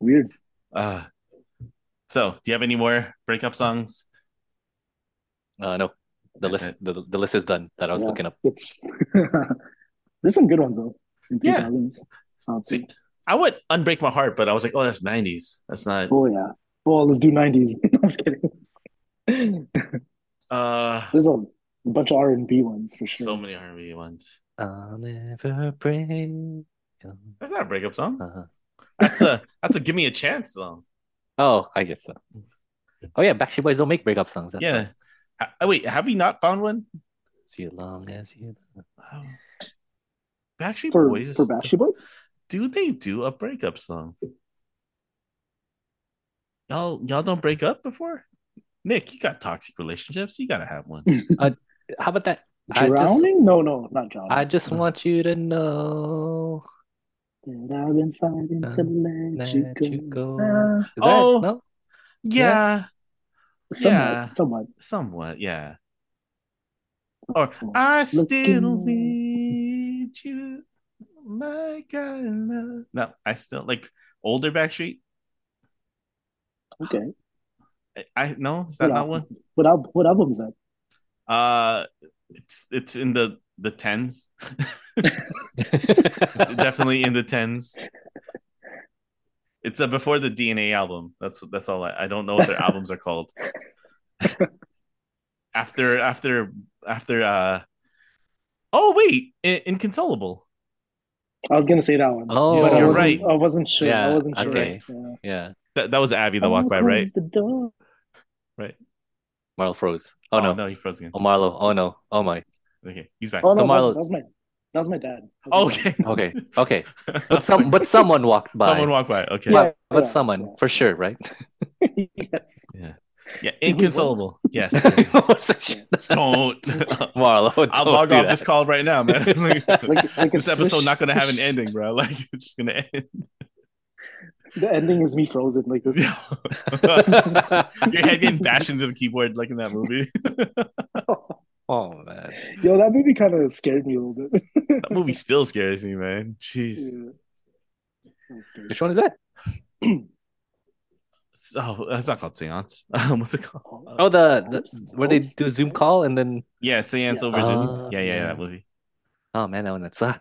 Weird. Uh, so, do you have any more breakup songs? Uh, no, the list the, the list is done that I was Yeah. looking up. There's some good ones though. In Yeah. 2000s. I'd. See, I would unbreak my heart, but I was like, oh, that's '90s. That's not. Oh yeah. Well, let's do 90s. I was kidding. Uh, There's a bunch of R and B ones for sure. so many R&B ones. I'll never break. you. That's not a breakup song. Uh-huh. That's a that's a give me a chance song. Oh, I guess so. Oh yeah, Backstreet Boys don't make breakup songs. That's yeah. why. Ha- oh, wait, have we not found one? See long as you. Oh. Backstreet for Boys. for Backstreet Boys. do they do a breakup song? Y'all, y'all don't break up before? Nick, you got toxic relationships. You gotta have one. Uh, how about that? I just, No, no, not drowning. I just want you to know that I've been fighting to let, let you go. you go. Ah, Is that Oh. no? Yeah, somewhat, Yeah. somewhat. somewhat. Yeah. Or I still need you like I love. No, I still like older Backstreet. Okay. I, I no, is that What not album? one? What al- what album is that? Uh, it's it's in the the tens. It's definitely in the tens. It's uh, before the DNA album. That's that's all. I, I don't know what their albums are called. after after after uh oh wait, In- inconsolable. I was gonna say that one. Oh, but you're wasn't, right. I wasn't sure. Yeah, I wasn't sure. okay. Yeah. yeah, That that was Abby the walk by, right? The door. Right. Marlo froze. Oh, no. no, he froze again. Oh Marlo. Oh no. Oh my. Okay, he's back. Oh no, Marlo- that was my That was my dad. That was my Okay. Okay, okay. But some, but someone walked by. Someone walked by. Okay. Yeah. but, but yeah, someone yeah. for sure, right? yes. Yeah. Yeah, Inconsolable. Yes. Don't. Marlo, I'll log do off this call right now, man. Like, Like, like this episode swish- not gonna have an ending, bro. Like it's just gonna end. The ending is me frozen like this. Your head getting bashed into the keyboard like in that movie. Oh man, Yo, that movie kind of scared me a little bit. that movie still scares me, man. Jeez. Yeah. That was scary. which one is that? Oh, that's not called seance. Um, what's it called? Oh, the, the where they do a Zoom call and then Yeah, seance Yeah. over Zoom. Ah, Yeah, yeah, yeah, yeah. that movie. oh man, that one that's uh,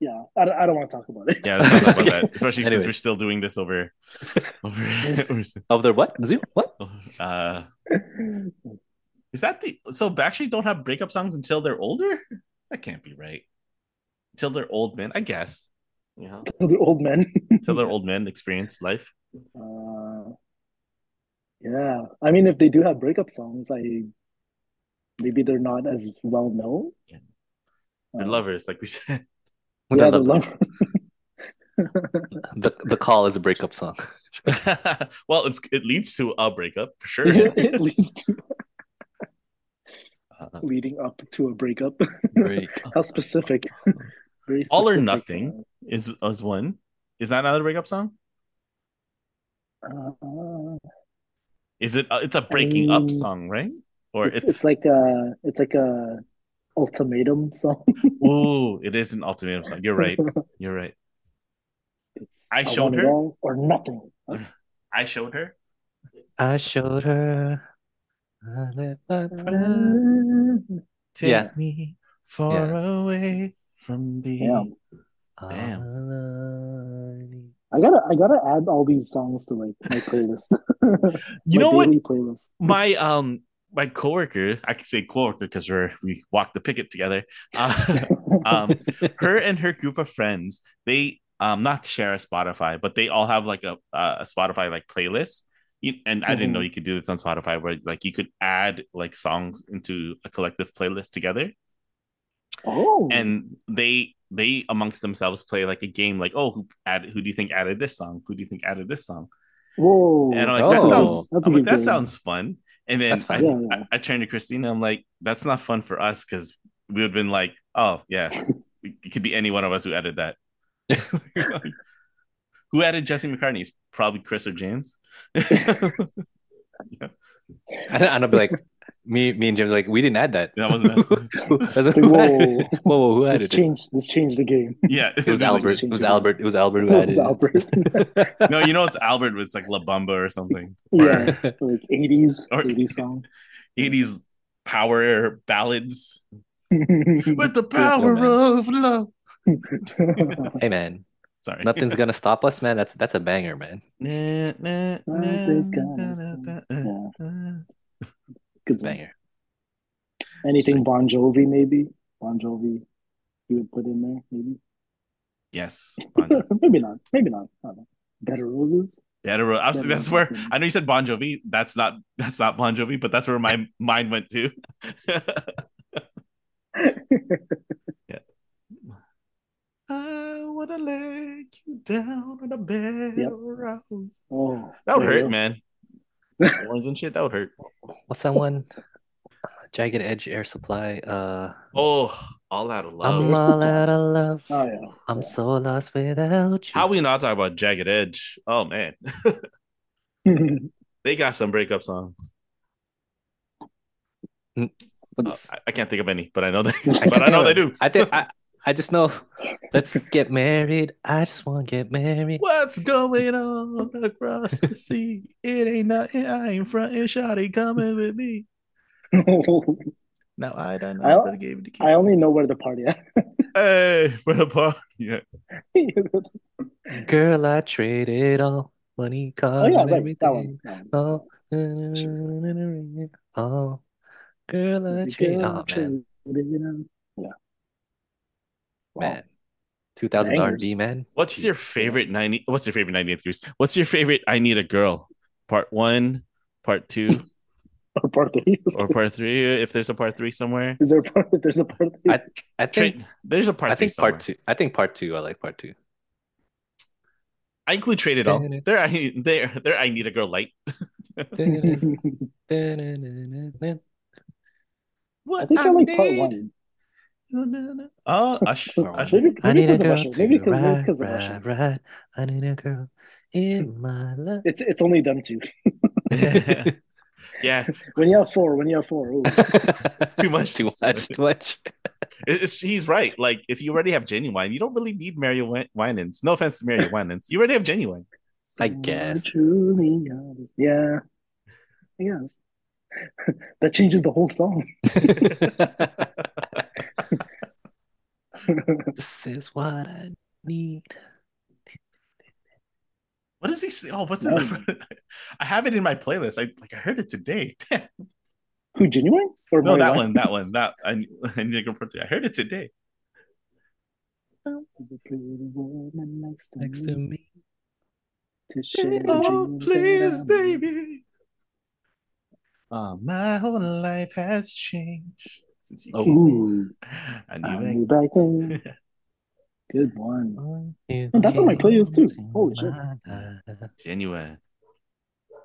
Yeah, I, don't- I don't want to talk about it. Yeah, let's not talk about that. Especially since we're still doing this over over, over of their what Zoom what? uh is that the so Backstreet don't have breakup songs until they're older? That can't be right. Until they're old men, I guess. You know, the old men. until they're old men experience life. Uh, yeah, I mean, if they do have breakup songs, I maybe they're not as well known. Yeah. They're Uh, lovers, like we said. With Yeah, their they're lovers. lovers. The the call is a breakup song. well, it's it leads to a breakup for sure. it leads to Uh, leading up to a breakup. Great. How specific? Very All or specific, Nothing. is is one. Is that another breakup song? Uh, uh, Is it? Uh, it's a breaking up Um, song, right? Or it's, it's, it's like a it's like a ultimatum song. ooh, it is an ultimatum song. You're right. You're right. It's I showed want her. or nothing. I showed her. I showed her. I let my Take Yeah. me far away from the. Damn. Damn. Damn. I gotta I gotta add all these songs to like my playlist. You My know what? Playlist. My um my coworker, I can say coworker because we're we walked the picket together. Uh, um, her and her group of friends, they um not share a Spotify, but they all have like a a Spotify like playlist. And I didn't know Mhm. you could do this on Spotify, where like you could add like songs into a collective playlist together. oh, and they they amongst themselves play like a game like oh who added who do you think added this song who do you think added this song whoa, and i'm like that Oh. sounds That's a I'm like that game. sounds fun and then I, fun. Yeah, yeah. I, I turned to christina i'm like that's not fun for us because we would have been like oh yeah it could be any one of us who added that who added jesse mccartney it's probably chris or james And and I'll be like, me, me and James, are like, we didn't add that. That wasn't us. Was like, Like, who whoa. added it? Whoa, whoa, who this added it? changed this changed the game. yeah It was Like, Albert. It was Albert. It was Albert who It added was Albert. no you know it's albert it's like la bamba or something yeah, like eighties, Or- eighties song. 80s power ballads With with the power man. of love Hey man, sorry nothing's gonna stop us, man. That's that's a banger, man. Na, na, na, Nothing's na, gonna na, stop- na, yeah. na. Good. Banger. Anything Bon Jovi, maybe Bon Jovi, you would put in there, maybe. yes Bon maybe not. Maybe not. I don't know. Bed of Roses. Better Ro- I was- Better that's Roses, where. I know you said Bon Jovi. That's not that's not Bon Jovi, but that's where my mind went to. Yeah. I wanna lay you down on a bed Yep. of roses. oh, That would hurt, go. man. Horns and shit, that would hurt. What's that one? Jagged Edge Air Supply. Uh, Oh, all out of love. I'm love. all out of love. Oh yeah. I'm so lost without you. How we not talk about Jagged Edge? Oh man, they got some breakup songs. What's, Uh, I, I can't think of any, but I know they. I but I know they do. I think I, I just know. Let's get married. I just want to get married. What's going on across the sea? It ain't nothing. I ain't fronting. Shawty coming with me. Now I don't know. I- but I gave it the key. I only know where the party at. Hey, for the party. Yeah. Girl, I traded all money, oh cars, yeah, and right. That everything. one. That one. Oh, oh, girl, I traded. Oh man, Yeah. Wow. man, 2000 Bangers. R&B, man. What's your favorite 90? What's your favorite 90th Cruise? What's your favorite I Need a Girl? Part one, part two. or part three. or part three if there's a part three somewhere. Is there a part? There's a part three. I I think Tra- there's a part I think somewhere. part two. I think part two. I like part two. I include Trade It All. There, I there, there. I need a girl light. What I think I like part one. Oh, Ush, Part one. Usher. Maybe, I need a because of girl Usher. to Maybe because it's ride, because of Usher. ride, ride. I need a girl in my life. It's it's only them two. yeah, When you have four, when you have four, ooh. it's too much. too much, too much. It's, he's right. Like, if you already have Ginuwine, you don't really need Mario Win- Winans. No offense to Mario Winans, you already have Ginuwine. I guess. Truly honest. Yeah. I guess. that changes the whole song. This is what I need. What does he say? Oh, what's No. his? I have it in my playlist. I like I heard it today. Who Ginuwine? Or no, that one, that one, that I, I need to go for it. I heard it today. The pretty woman next to Next to me. to share Oh, please, baby. Oh, my whole life has changed since you Oh. came Ooh, in. I I knew knew back then. Good one. it. That's on my playlist too. Holy shit. Ginuwine.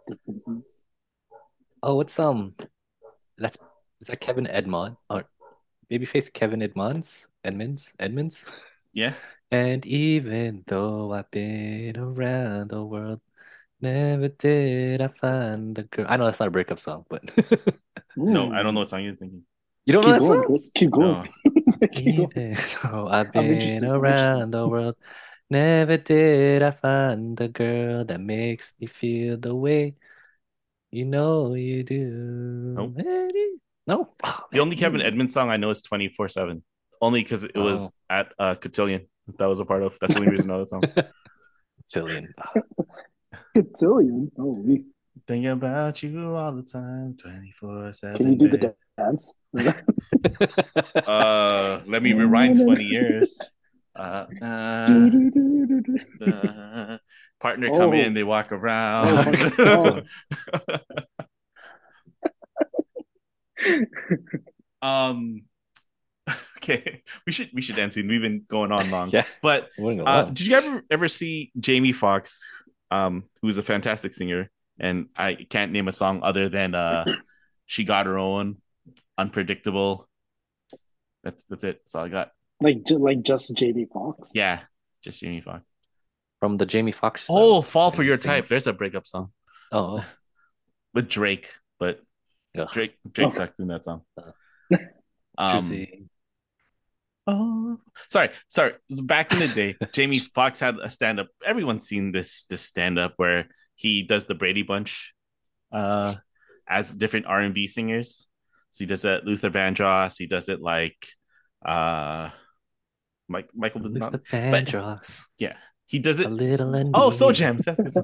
Differences. Oh, what's um? That's is that Kevin Edmond or babyface Kevin Edmonds? Edmonds? Edmonds? Yeah. And even though I've been around the world, never did I find the girl. I know that's not a breakup song, but No, Ooh. I don't know what song you're thinking. You don't know Keep that going, song? Chris. Keep going. No. Keep going. Even I've been around the world, never did I find the girl that makes me feel the way you know you do. Nope. No. Oh, The only Kevin Edmonds song I know is 24 7. Only because it was Oh. at uh, Cotillion that was a part of. That's the only reason I know that song. Cotillion. Cotillion. Oh, we Thinking about you all the time, 24 7. can you do the dance? Uh, let me rewind 20 years. Uh, uh, the partner come Oh. in, they walk around. Oh, um, okay, we should we should end soon. We've been going on long, yeah. but uh, did you ever ever see Jamie Foxx, um, who's a fantastic singer, and I can't name a song other than uh, "She Got Her Own," "Unpredictable." That's that's it. That's all I got. like ju- like just Jamie Foxx. Yeah, just Jamie Foxx. From the Jamie Foxx. Oh, stuff, "Fall for Your Type." There's a breakup song Oh. with Drake, but Ugh. Drake Drake Oh. sucked in that song. Uh, Um, Oh, sorry, sorry. Back in the day, Jamie Foxx had a stand up. Everyone's seen this this stand up where he does the Brady Bunch, uh, as different R and B singers. So he does it Luther Vandross. He does it like, uh, Mike Michael. Luther Not, Vandross. he does A it. little and Oh, so jams. That's good.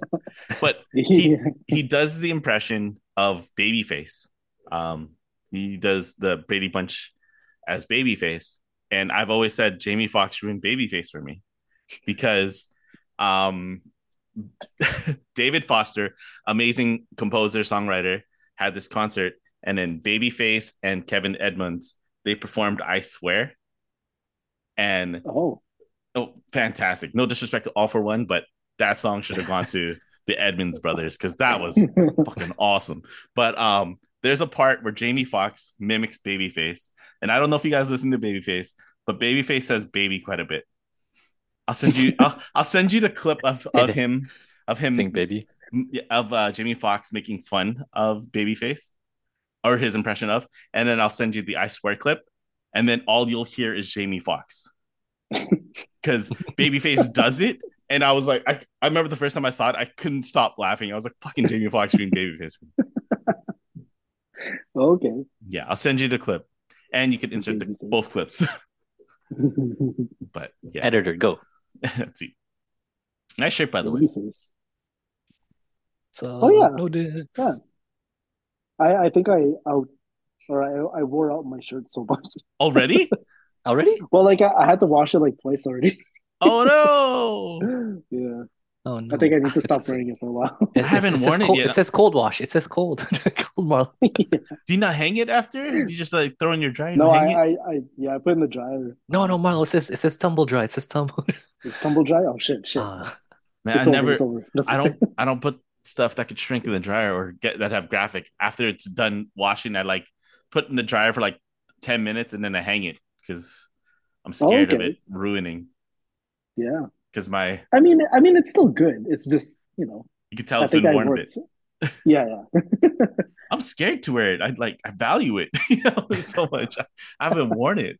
But He, he does the impression of Babyface. Um, he does the Brady Bunch as Babyface, and I've always said Jamie Foxx ruined Babyface for me because um, David Foster, amazing composer songwriter, had this concert, and then Babyface and Kevin Edmonds they performed "I Swear," and oh, oh, fantastic! No disrespect to All-4-One, but that song should have gone to the Edmonds brothers because that was fucking awesome. But um, there's a part where Jamie Foxx mimics Babyface, and I don't know if you guys listen to Babyface, but Babyface says "baby" quite a bit. I'll send you. I'll, I'll send you the clip of, of him of him Sing baby. of uh, Jamie Foxx making fun of Babyface or his impression of, and then I'll send you the I swear clip, and then all you'll hear is Jamie Foxx because Babyface does it. And I was like, I, I remember the first time I saw it, I couldn't stop laughing. I was like, fucking Jamie Foxx being Babyface. okay. Yeah, I'll send you the clip, and you can insert the, both clips. but yeah, Editor, go. let's see. Nice shirt, by the way. So, Oh, yeah. no. Yeah. I I think I out or I I wore out my shirt so much. Already? Already? Well, like I, I had to wash it like twice already. oh no! yeah. Oh no. I think I need to stop it's- wearing it for a while. It, I haven't it says worn it cold, yet. It says cold wash. It says cold. cold Marlo. Do you not hang it after? Do you just like throw in your dryer? no, and hang I, it? I, I, yeah, I put it in the dryer. No, no, Marlo. It says it says tumble dry. It says tumble. It's tumble dry. Oh shit, shit. Ah, Man, it's I over, never. It's over. I don't. I don't put stuff that could shrink in the dryer or get that have graphic. After it's done washing, I like put in the dryer for like ten minutes and then I hang it because I'm scared of okay. it ruining. Yeah. Because my I mean, I mean, it's still good. It's just you know, you can tell I it's been worn a bit. Yeah, yeah. I'm scared to wear it. I like I value it, you know, so much. I, I haven't worn it.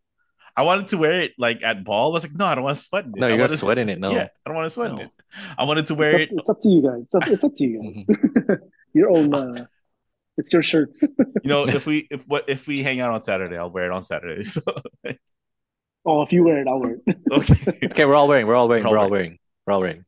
I wanted to wear it like at ball. I was like, no, I don't want to sweat in it. no, you're gonna wanna- sweat in it. No. Yeah, I don't want to sweat in No. it. I wanted to wear It's it. it's up to you guys. It's up, it's up to you guys. your own. Uh, it's your shirts. You know, if we if what if we hang out on Saturday, I'll wear it on Saturday. So oh, if you wear it, I'll wear it. okay, Okay, we're all wearing. We're all wearing. We're all wearing. We're all wearing.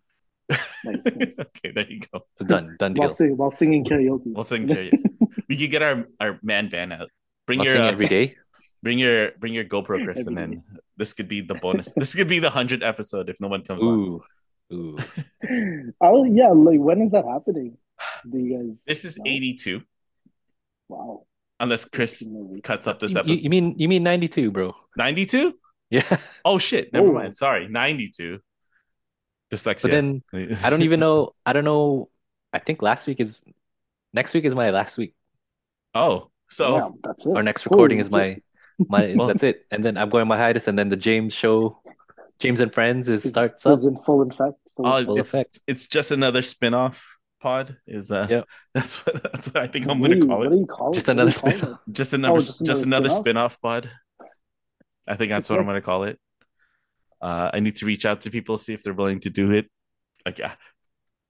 Nice, nice. okay, there you go. It's done. Done deal. While, sing, while singing karaoke. We'll sing karaoke. we could get our our man band out. Bring I'll your sing uh, every day. Bring your bring your GoPro, Chris, and then this could be the bonus. this could be the hundredth episode if no one comes on. Ooh, ooh. Oh yeah, like when is that happening? Do you guys? This is know? eighty two, Wow. unless Chris cuts up this You, you- episode. you mean you mean 92, bro? Ninety two? Yeah. Oh shit! Never Oh. mind. Sorry, ninety two. Dyslexia. But then I don't even know. I don't know. I think last week is next week is my last week. Oh, so yeah, that's it. Our next recording is my it. My my. Well- that's it. And then I'm going my hiatus, and then the James show, James and Friends is starts up. Is in full effect. Full Oh, Full it's effect. it's just another spin-off pod. Is uh Yep. that's what that's what I think I'm gonna you- call What it. you call Just it? What another spin-off. Just another just just, another another spin-off? spin-off pod. I think that's what I'm gonna call it. Uh, I need to reach out to people see if they're willing to do it. Like uh,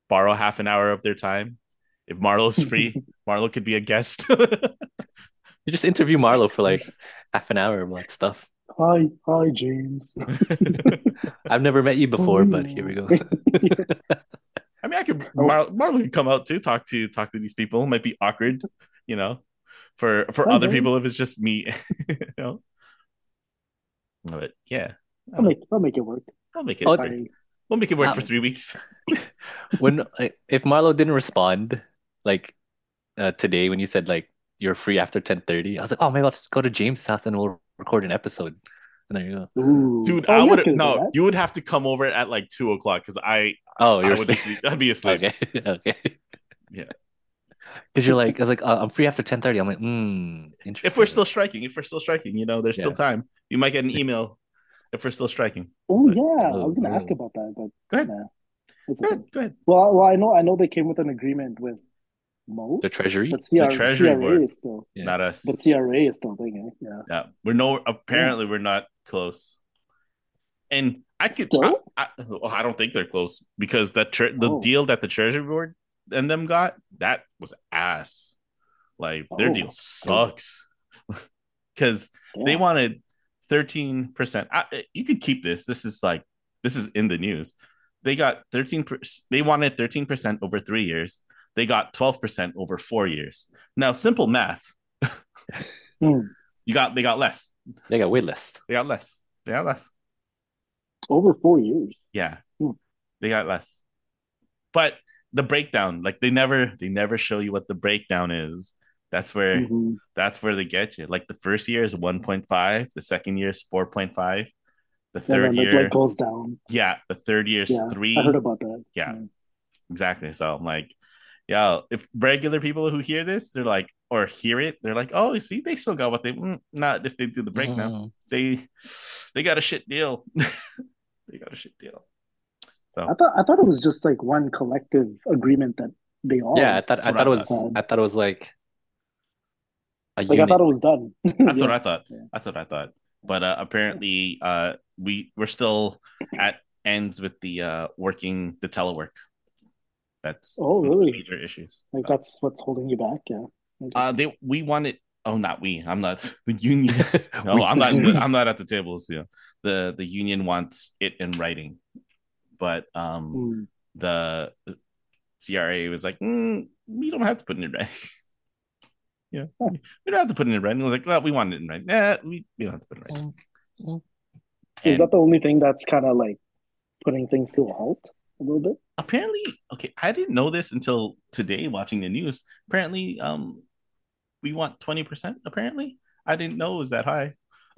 borrow half an hour of their time. If Marlo's free, Marlo could be a guest. You just interview Marlo for like half an hour of like stuff. Hi, hi, James. I've never met you before, but here we go. I mean, I could. Mar- Marlo could come out too, talk to talk to these people. It might be awkward, you know, for for Hi, other James. people if it's just me. you know, but yeah, I'll make, I'll make it work. I'll make it. Oh, work. We'll make it work for three weeks. when if Marlo didn't respond like uh, today when you said like you're free after 10:30, I was like, oh maybe I'll just go to James' house and we'll record an episode. And there you go. ooh. Dude, Oh, I would guys could do no. You would have to come over at like two o'clock because I Oh, I you're would be asleep. asleep. I'd be asleep. Okay, okay. Yeah. Because you're like, I was like, uh, I'm free after 10:30. I'm like, hmm, interesting. If we're still striking, if we're still striking, you know, there's still time. You might get an email if we're still striking. Oh But- yeah, I Oh, was gonna oh. ask about that, but Go ahead. nah, it's Go okay. ahead. Go ahead. Well, well, I know, I know they came with an agreement with most, The Treasury? but CR, The Treasury CRA board. is still, Yeah. Not us. but CRA is still thinking, eh? yeah. Yeah, we're no. Apparently, mm. we're not close. And I could. Still? I, I, I don't think they're close because the tre- the Oh. deal that the Treasury Board and them got that was ass. Like their Oh. deal sucks because they wanted thirteen percent. You could keep this. This is like this is in the news. They got thirteen. per- They wanted thirteen percent over three years. They got twelve percent over four years. Now, simple math. Hmm. You got they got less. They got way less. They got less. They got less. over four years. Yeah. Hmm. They got less. But the breakdown, like they never they never show you what the breakdown is. That's where Mhm. that's where they get you. Like the first year is 1.5, the second year is 4.5, the And third then it year, like goes down. yeah, the third year is Yeah, three. I heard about that. Yeah. Exactly. So I'm like, yeah, if regular people who hear this, they're like, or hear it, they're like, oh, see, they still got what they mm, not if they do the breakdown. Mhm. They they got a shit deal. they got a shit deal. So I thought I thought it was just like one collective agreement that they all. Yeah, I thought I thought it was thought. I thought it was like a like I thought it was done. That's Yeah. what I thought. Yeah. That's what I thought. But uh, apparently, uh, we we're still at ends with the uh, working the telework. That's Oh, one of the really? major issues. Like So, that's what's holding you back. Yeah. uh, they we wanted. Oh, not we. I'm not the union. No, I'm not. I'm not at the tables. Yeah, the the union wants it in writing, but um, Mm. the CRA was like, mm, we don't have to put it in writing. yeah, we don't have to put it in writing. I was like, well, we want it in writing. Yeah, we, we don't have to put it in writing. Is And- that the only thing that's kind of like putting things to a halt? a little bit. Apparently okay i didn't know this until today watching the news apparently um we want 20% apparently i didn't know it was that high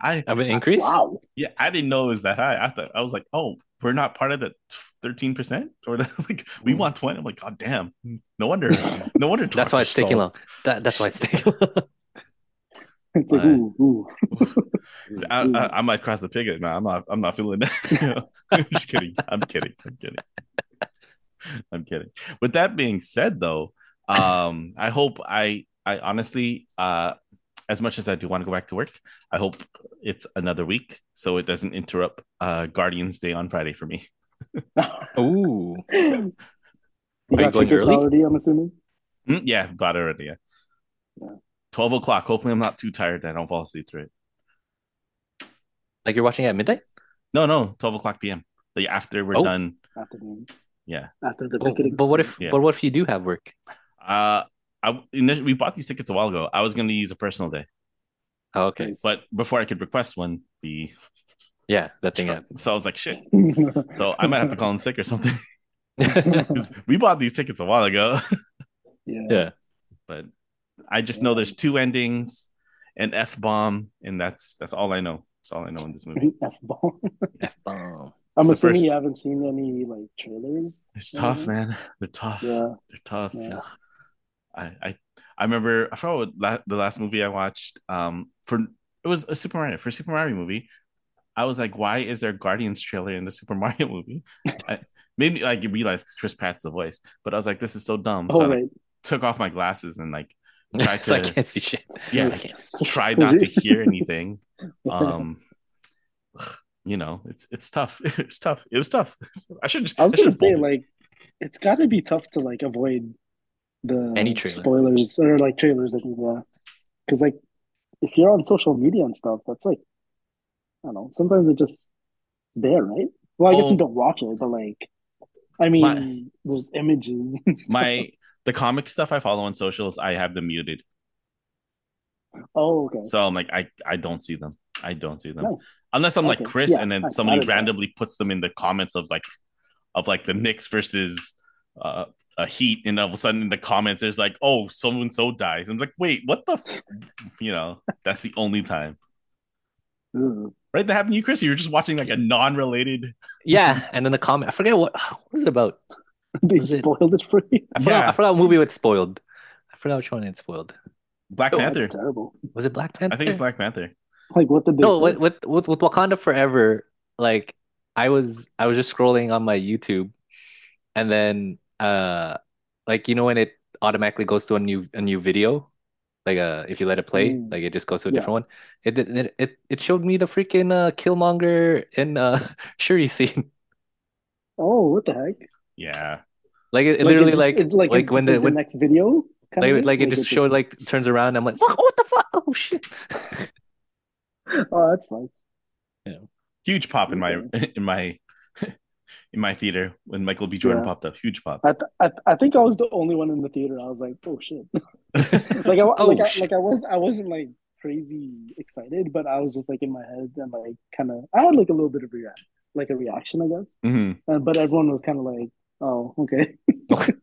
i Have an increase? Wow. yeah i didn't know it was that high i thought i was like oh we're not part of the 13% or the, like we want 20 i'm like god damn no wonder no wonder That's why it's taking long. That, that's why it's taking long. It's like, Right. ooh, ooh. So I, I, I might cross the picket man i'm not i'm not feeling that i'm just kidding i'm kidding i'm kidding i'm kidding with that being said though um i hope i i honestly uh as much as i do want to go back to work i hope it's another week so it doesn't interrupt uh guardians day on friday for me Ooh. you you got going early? already, I'm assuming. Mm, yeah bought it already yeah. Yeah. 12 o'clock hopefully i'm not too tired that i don't fall asleep through it Like you're watching at midnight? no no 12 o'clock pm like after we're Oh. done Afternoon. Yeah. After the Oh, but what if Yeah. but what if you do have work? uh I, initially, we bought these tickets a while ago. I was going to use a personal day, Oh, okay. Nice. but before I could request one, the Yeah, that thing happened. so I was like, shit. So I might have to call in sick or something. we bought these tickets a while ago, yeah. yeah. but I just know there's two endings, an f bomb, and that's that's all I know. That's all I know in this movie. F-bomb. F bomb. I'm the assuming first- you haven't seen any like trailers. It's or tough, anything? man. They're tough. Yeah. They're tough. Yeah. I, I I remember I forgot what la- the last movie I watched. Um, for it was a Super Mario for a Super Mario movie. I was like, why is there a Guardians trailer in the Super Mario movie? I, maybe I could realize Chris Pratt's the voice, but I was like, this is so dumb. So Oh I like, took off my glasses and like Tried so I can't see shit. Yeah. I can't see. tried not to hear anything. Um, you know, it's it's tough. It's tough. It was tough. I should. I was should gonna say like it's got to be tough to like avoid the Any trailer. spoilers or like trailers. I think yeah, because like if you're on social media and stuff, that's like I don't know. Sometimes it just it's there, right? Well, I guess Oh. you don't watch it, but like I mean, My- there's images. And stuff. my the comic stuff I follow on socials. I have them muted, oh okay, so I'm like, I I don't see them. I don't see them. nice. unless I'm like Chris, Yeah, and then I- somebody I don't know. randomly puts them in the comments of like of like the Knicks versus uh, a Heat, and all of a sudden in the comments there's like, oh, so and so dies. I'm like, wait, what the, f-? you know? That's the only time, Ugh. right? That happened to you, Chris. You were just watching like a non-related. Yeah, and then the comment. I forget what what was it about. They Was it- spoiled it for you. I forgot. Yeah. I forgot what movie it spoiled. I forgot which one it spoiled. Black Oh, Panther. that's terrible. Was it Black Panther? I think it's Black Panther. Like what did they No, with, with with with Wakanda Forever, like I was I was just scrolling on my YouTube, and then uh, like you know when it automatically goes to a new a new video, like uh if you let it play, Mm. like it just goes to a Yeah. different one. It did- it it it showed me the freaking uh Killmonger and uh Shuri scene. Oh, what the heck? Yeah. Like it, it Like, literally just- like it- like, like when like the when next video kind like of like it just showed like turns around. I'm like, fuck, what the fuck? Oh shit! oh that's nice Huge pop in my in my in my theater when Michael B. Jordan Yeah. popped up. Huge pop. I, th- I th- I think I was the only one in the theater I was like oh shit like I Oh, like I, like I was I wasn't like crazy excited but I was just like in my head and like kind of I had like a little bit of react like a reaction I guess Mhm. uh, but everyone was kind of like oh okay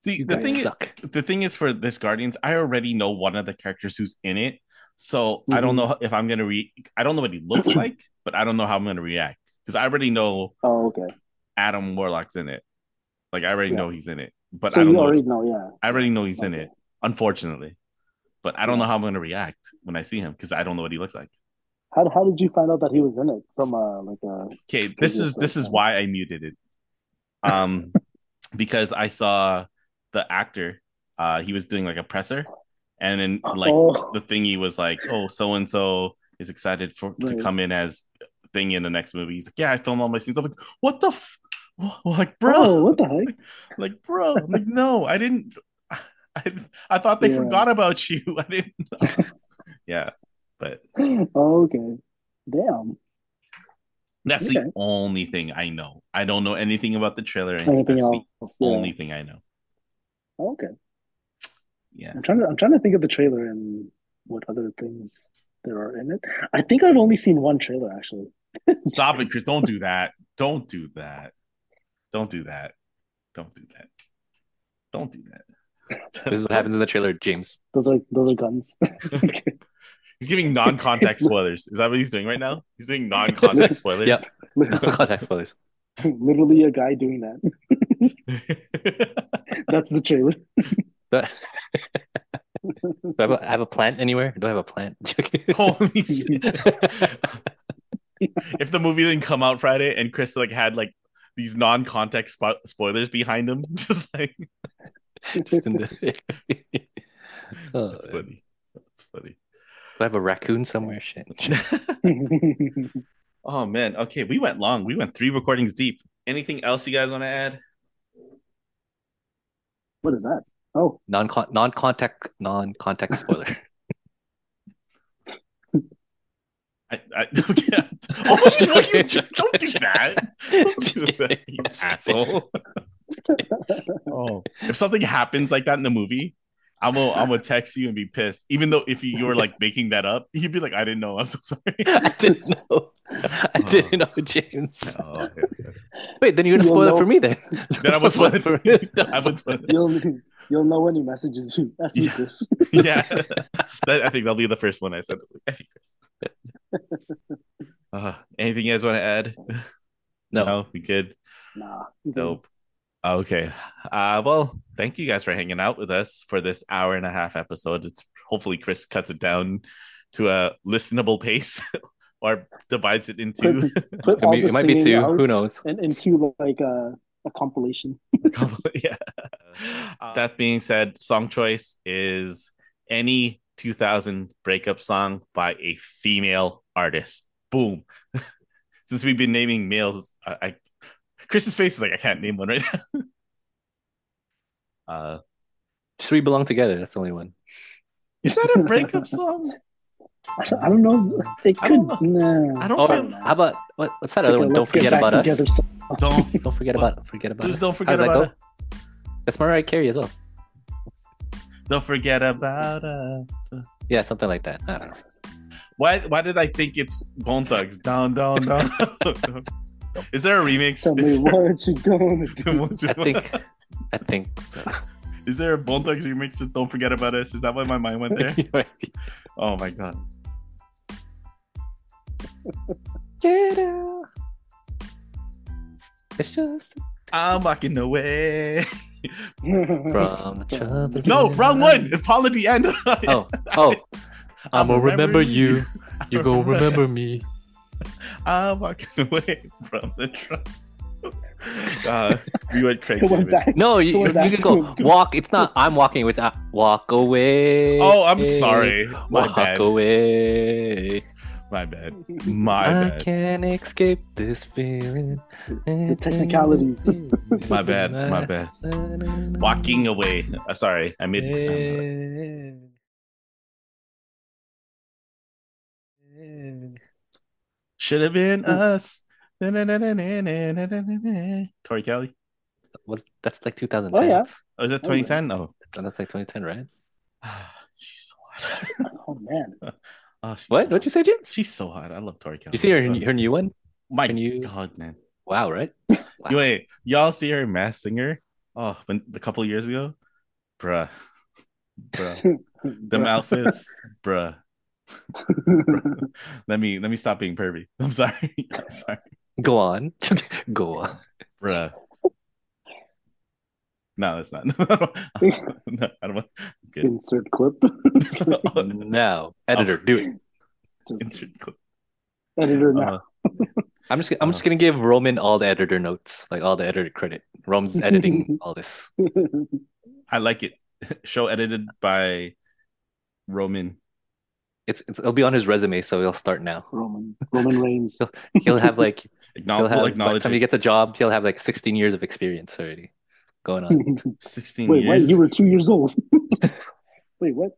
See, You the guys thing is, the thing is for this Guardians, I already know one of the characters who's in it. So I don't Mhm. know if I'm gonna re I don't know what he looks like, but I don't know how I'm gonna react. Because I already know oh okay Adam Warlock's in it. Like I already Yeah. know he's in it. But so I don't you know already know yeah I already know he's in it, unfortunately. But I don't Yeah. know how I'm gonna react when I see him because I don't know what he looks like. how, how did you find out that he was in it from uh like a Okay, this is this is why I muted it. Um because I saw the actor, uh he was doing like a presser and then like Oh. the thingy was like, oh, so and so is excited for to come in as thing in the next movie. He's like, yeah, I filmed all my scenes. I'm like, what the f-? like, bro, oh what the heck like, bro, I'm like, no, I didn't. I, I thought they Yeah. forgot about you. I didn't. yeah, but okay damn that's Okay. the only thing I know. I don't know anything about the trailer. or anything. anything That's else the yeah. only thing I know. Oh, okay Yeah. I'm trying to I'm trying to think of the trailer and what other things there are in it. I think I've only seen one trailer actually. Stop it, Chris. Don't do that. Don't do that. Don't do that. Don't do that. Don't do that. This is what happens in the trailer, James. Those are those are guns. He's giving non-contact spoilers. Is that what he's doing right now? He's doing non-contact spoilers. Yep. Contact spoilers. Literally a guy doing that. That's the trailer. Do I have a, I have a plant anywhere? Do I have a plant? Holy shit. if the movie didn't come out Friday and Chris like had like these non-context spo- spoilers behind him, just like Just in the... oh, that's do funny. That's funny. I have a raccoon somewhere? Shit. oh man. Okay, we went long. We went three recordings deep. Anything else you guys want to add? what is that? Oh, Non non contact non contact spoiler. I, I okay. Oh, no, you, don't do that. Don't do that, you asshole. oh, if something happens like that in the movie, I'm gonna I'm gonna text you and be pissed. Even though if you, you were like making that up, you'd be like, I didn't know. I'm so sorry. I didn't know. I didn't know, James. Oh, okay, okay. Wait, then you're gonna You'll spoil it for me then. Then I would spoil it for for me. I would spoil it. you'll you'll know when he messages you. F you, Yeah. Chris. yeah, that, I think that'll be the first one I said. F you, Chris. Uh, anything you guys want to add? No. we good. Nah. Dope. Okay. Uh, well, thank you guys for hanging out with us for this hour and a half episode. It's hopefully Chris cuts it down to a listenable pace or divides it into Put It, be- it might be two. Who knows? And into like a, a compilation. yeah. Uh, that being said, song choice is any 2000 breakup song by a female artist. Boom. Since we've been naming males, I, I Chris's face is like I can't name one right now. uh, Just we belong together. That's the only one. is that a breakup song? I don't, I don't know. It I don't Nah. I don't Oh, feel. how about what, what's that Like other one? Don't forget about us. Don't Don't forget about forget about please us. don't forget How's that about go? That's Mariah Carey as well. Don't forget about us. Yeah, something like that. I don't know. Why? Why did I think it's Bone Thugs? Down, down, down. Is there a remix? Tell me there- what you gonna do. I think I think so. Is there a Bone Thugs remix with "Don't Forget About Us"? Is that why my mind went there? oh my god! Get out. It's just I'm walking away. from the troubles. no, in wrong life. one. It's Paul at the end. Oh, oh. I'm I'ma gonna remember you. You I'ma gonna remember me. I'm walking away from the truck. Uh, we went Craig It went David. back. No, you, Going you can go walk. It's not I'm walking. It's uh, walk away. Oh, I'm sorry. My walk bad. away. My bad. My I bad. can't escape this feeling. The technicalities. My bad. My bad. Walking away. Uh, sorry, I made. Should have been us. Tori Kelly. Was that's like 2010? Oh, yeah. Oh, is that Oh, yeah. 2010? No. that's like 2010, right? Ah, she's so hot. Oh man. oh, she's What? So What'd you say, James? She's so hot. I love Tori Kelly. You see her her new one? My her new- God, man. Wow, right? You Wait, y'all see her Masked Singer? Oh, when, a couple years ago, bruh, bruh, them outfits, bruh. Let me let me stop being pervy. I'm sorry. I'm sorry, Go on, go on. bruh. No, that's not. no, I don't want. Good. Insert clip. Now, editor, do it. Just Insert clip. editor now. Uh, I'm just I'm just gonna give Roman all the editor notes, like all the editor credit. Roman's editing all this. I like it. Show edited by Roman. It's, it's it'll be on his resume, so he'll start now. Roman Roman Reigns. He'll have like he'll Acknowledge, have we'll by the acknowledge time he gets a job, he'll have like 16 years of experience already going on. 16 Wait, what? years. You were two years old. Wait, what?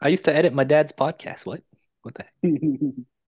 I used to edit my dad's podcast. What? What the heck?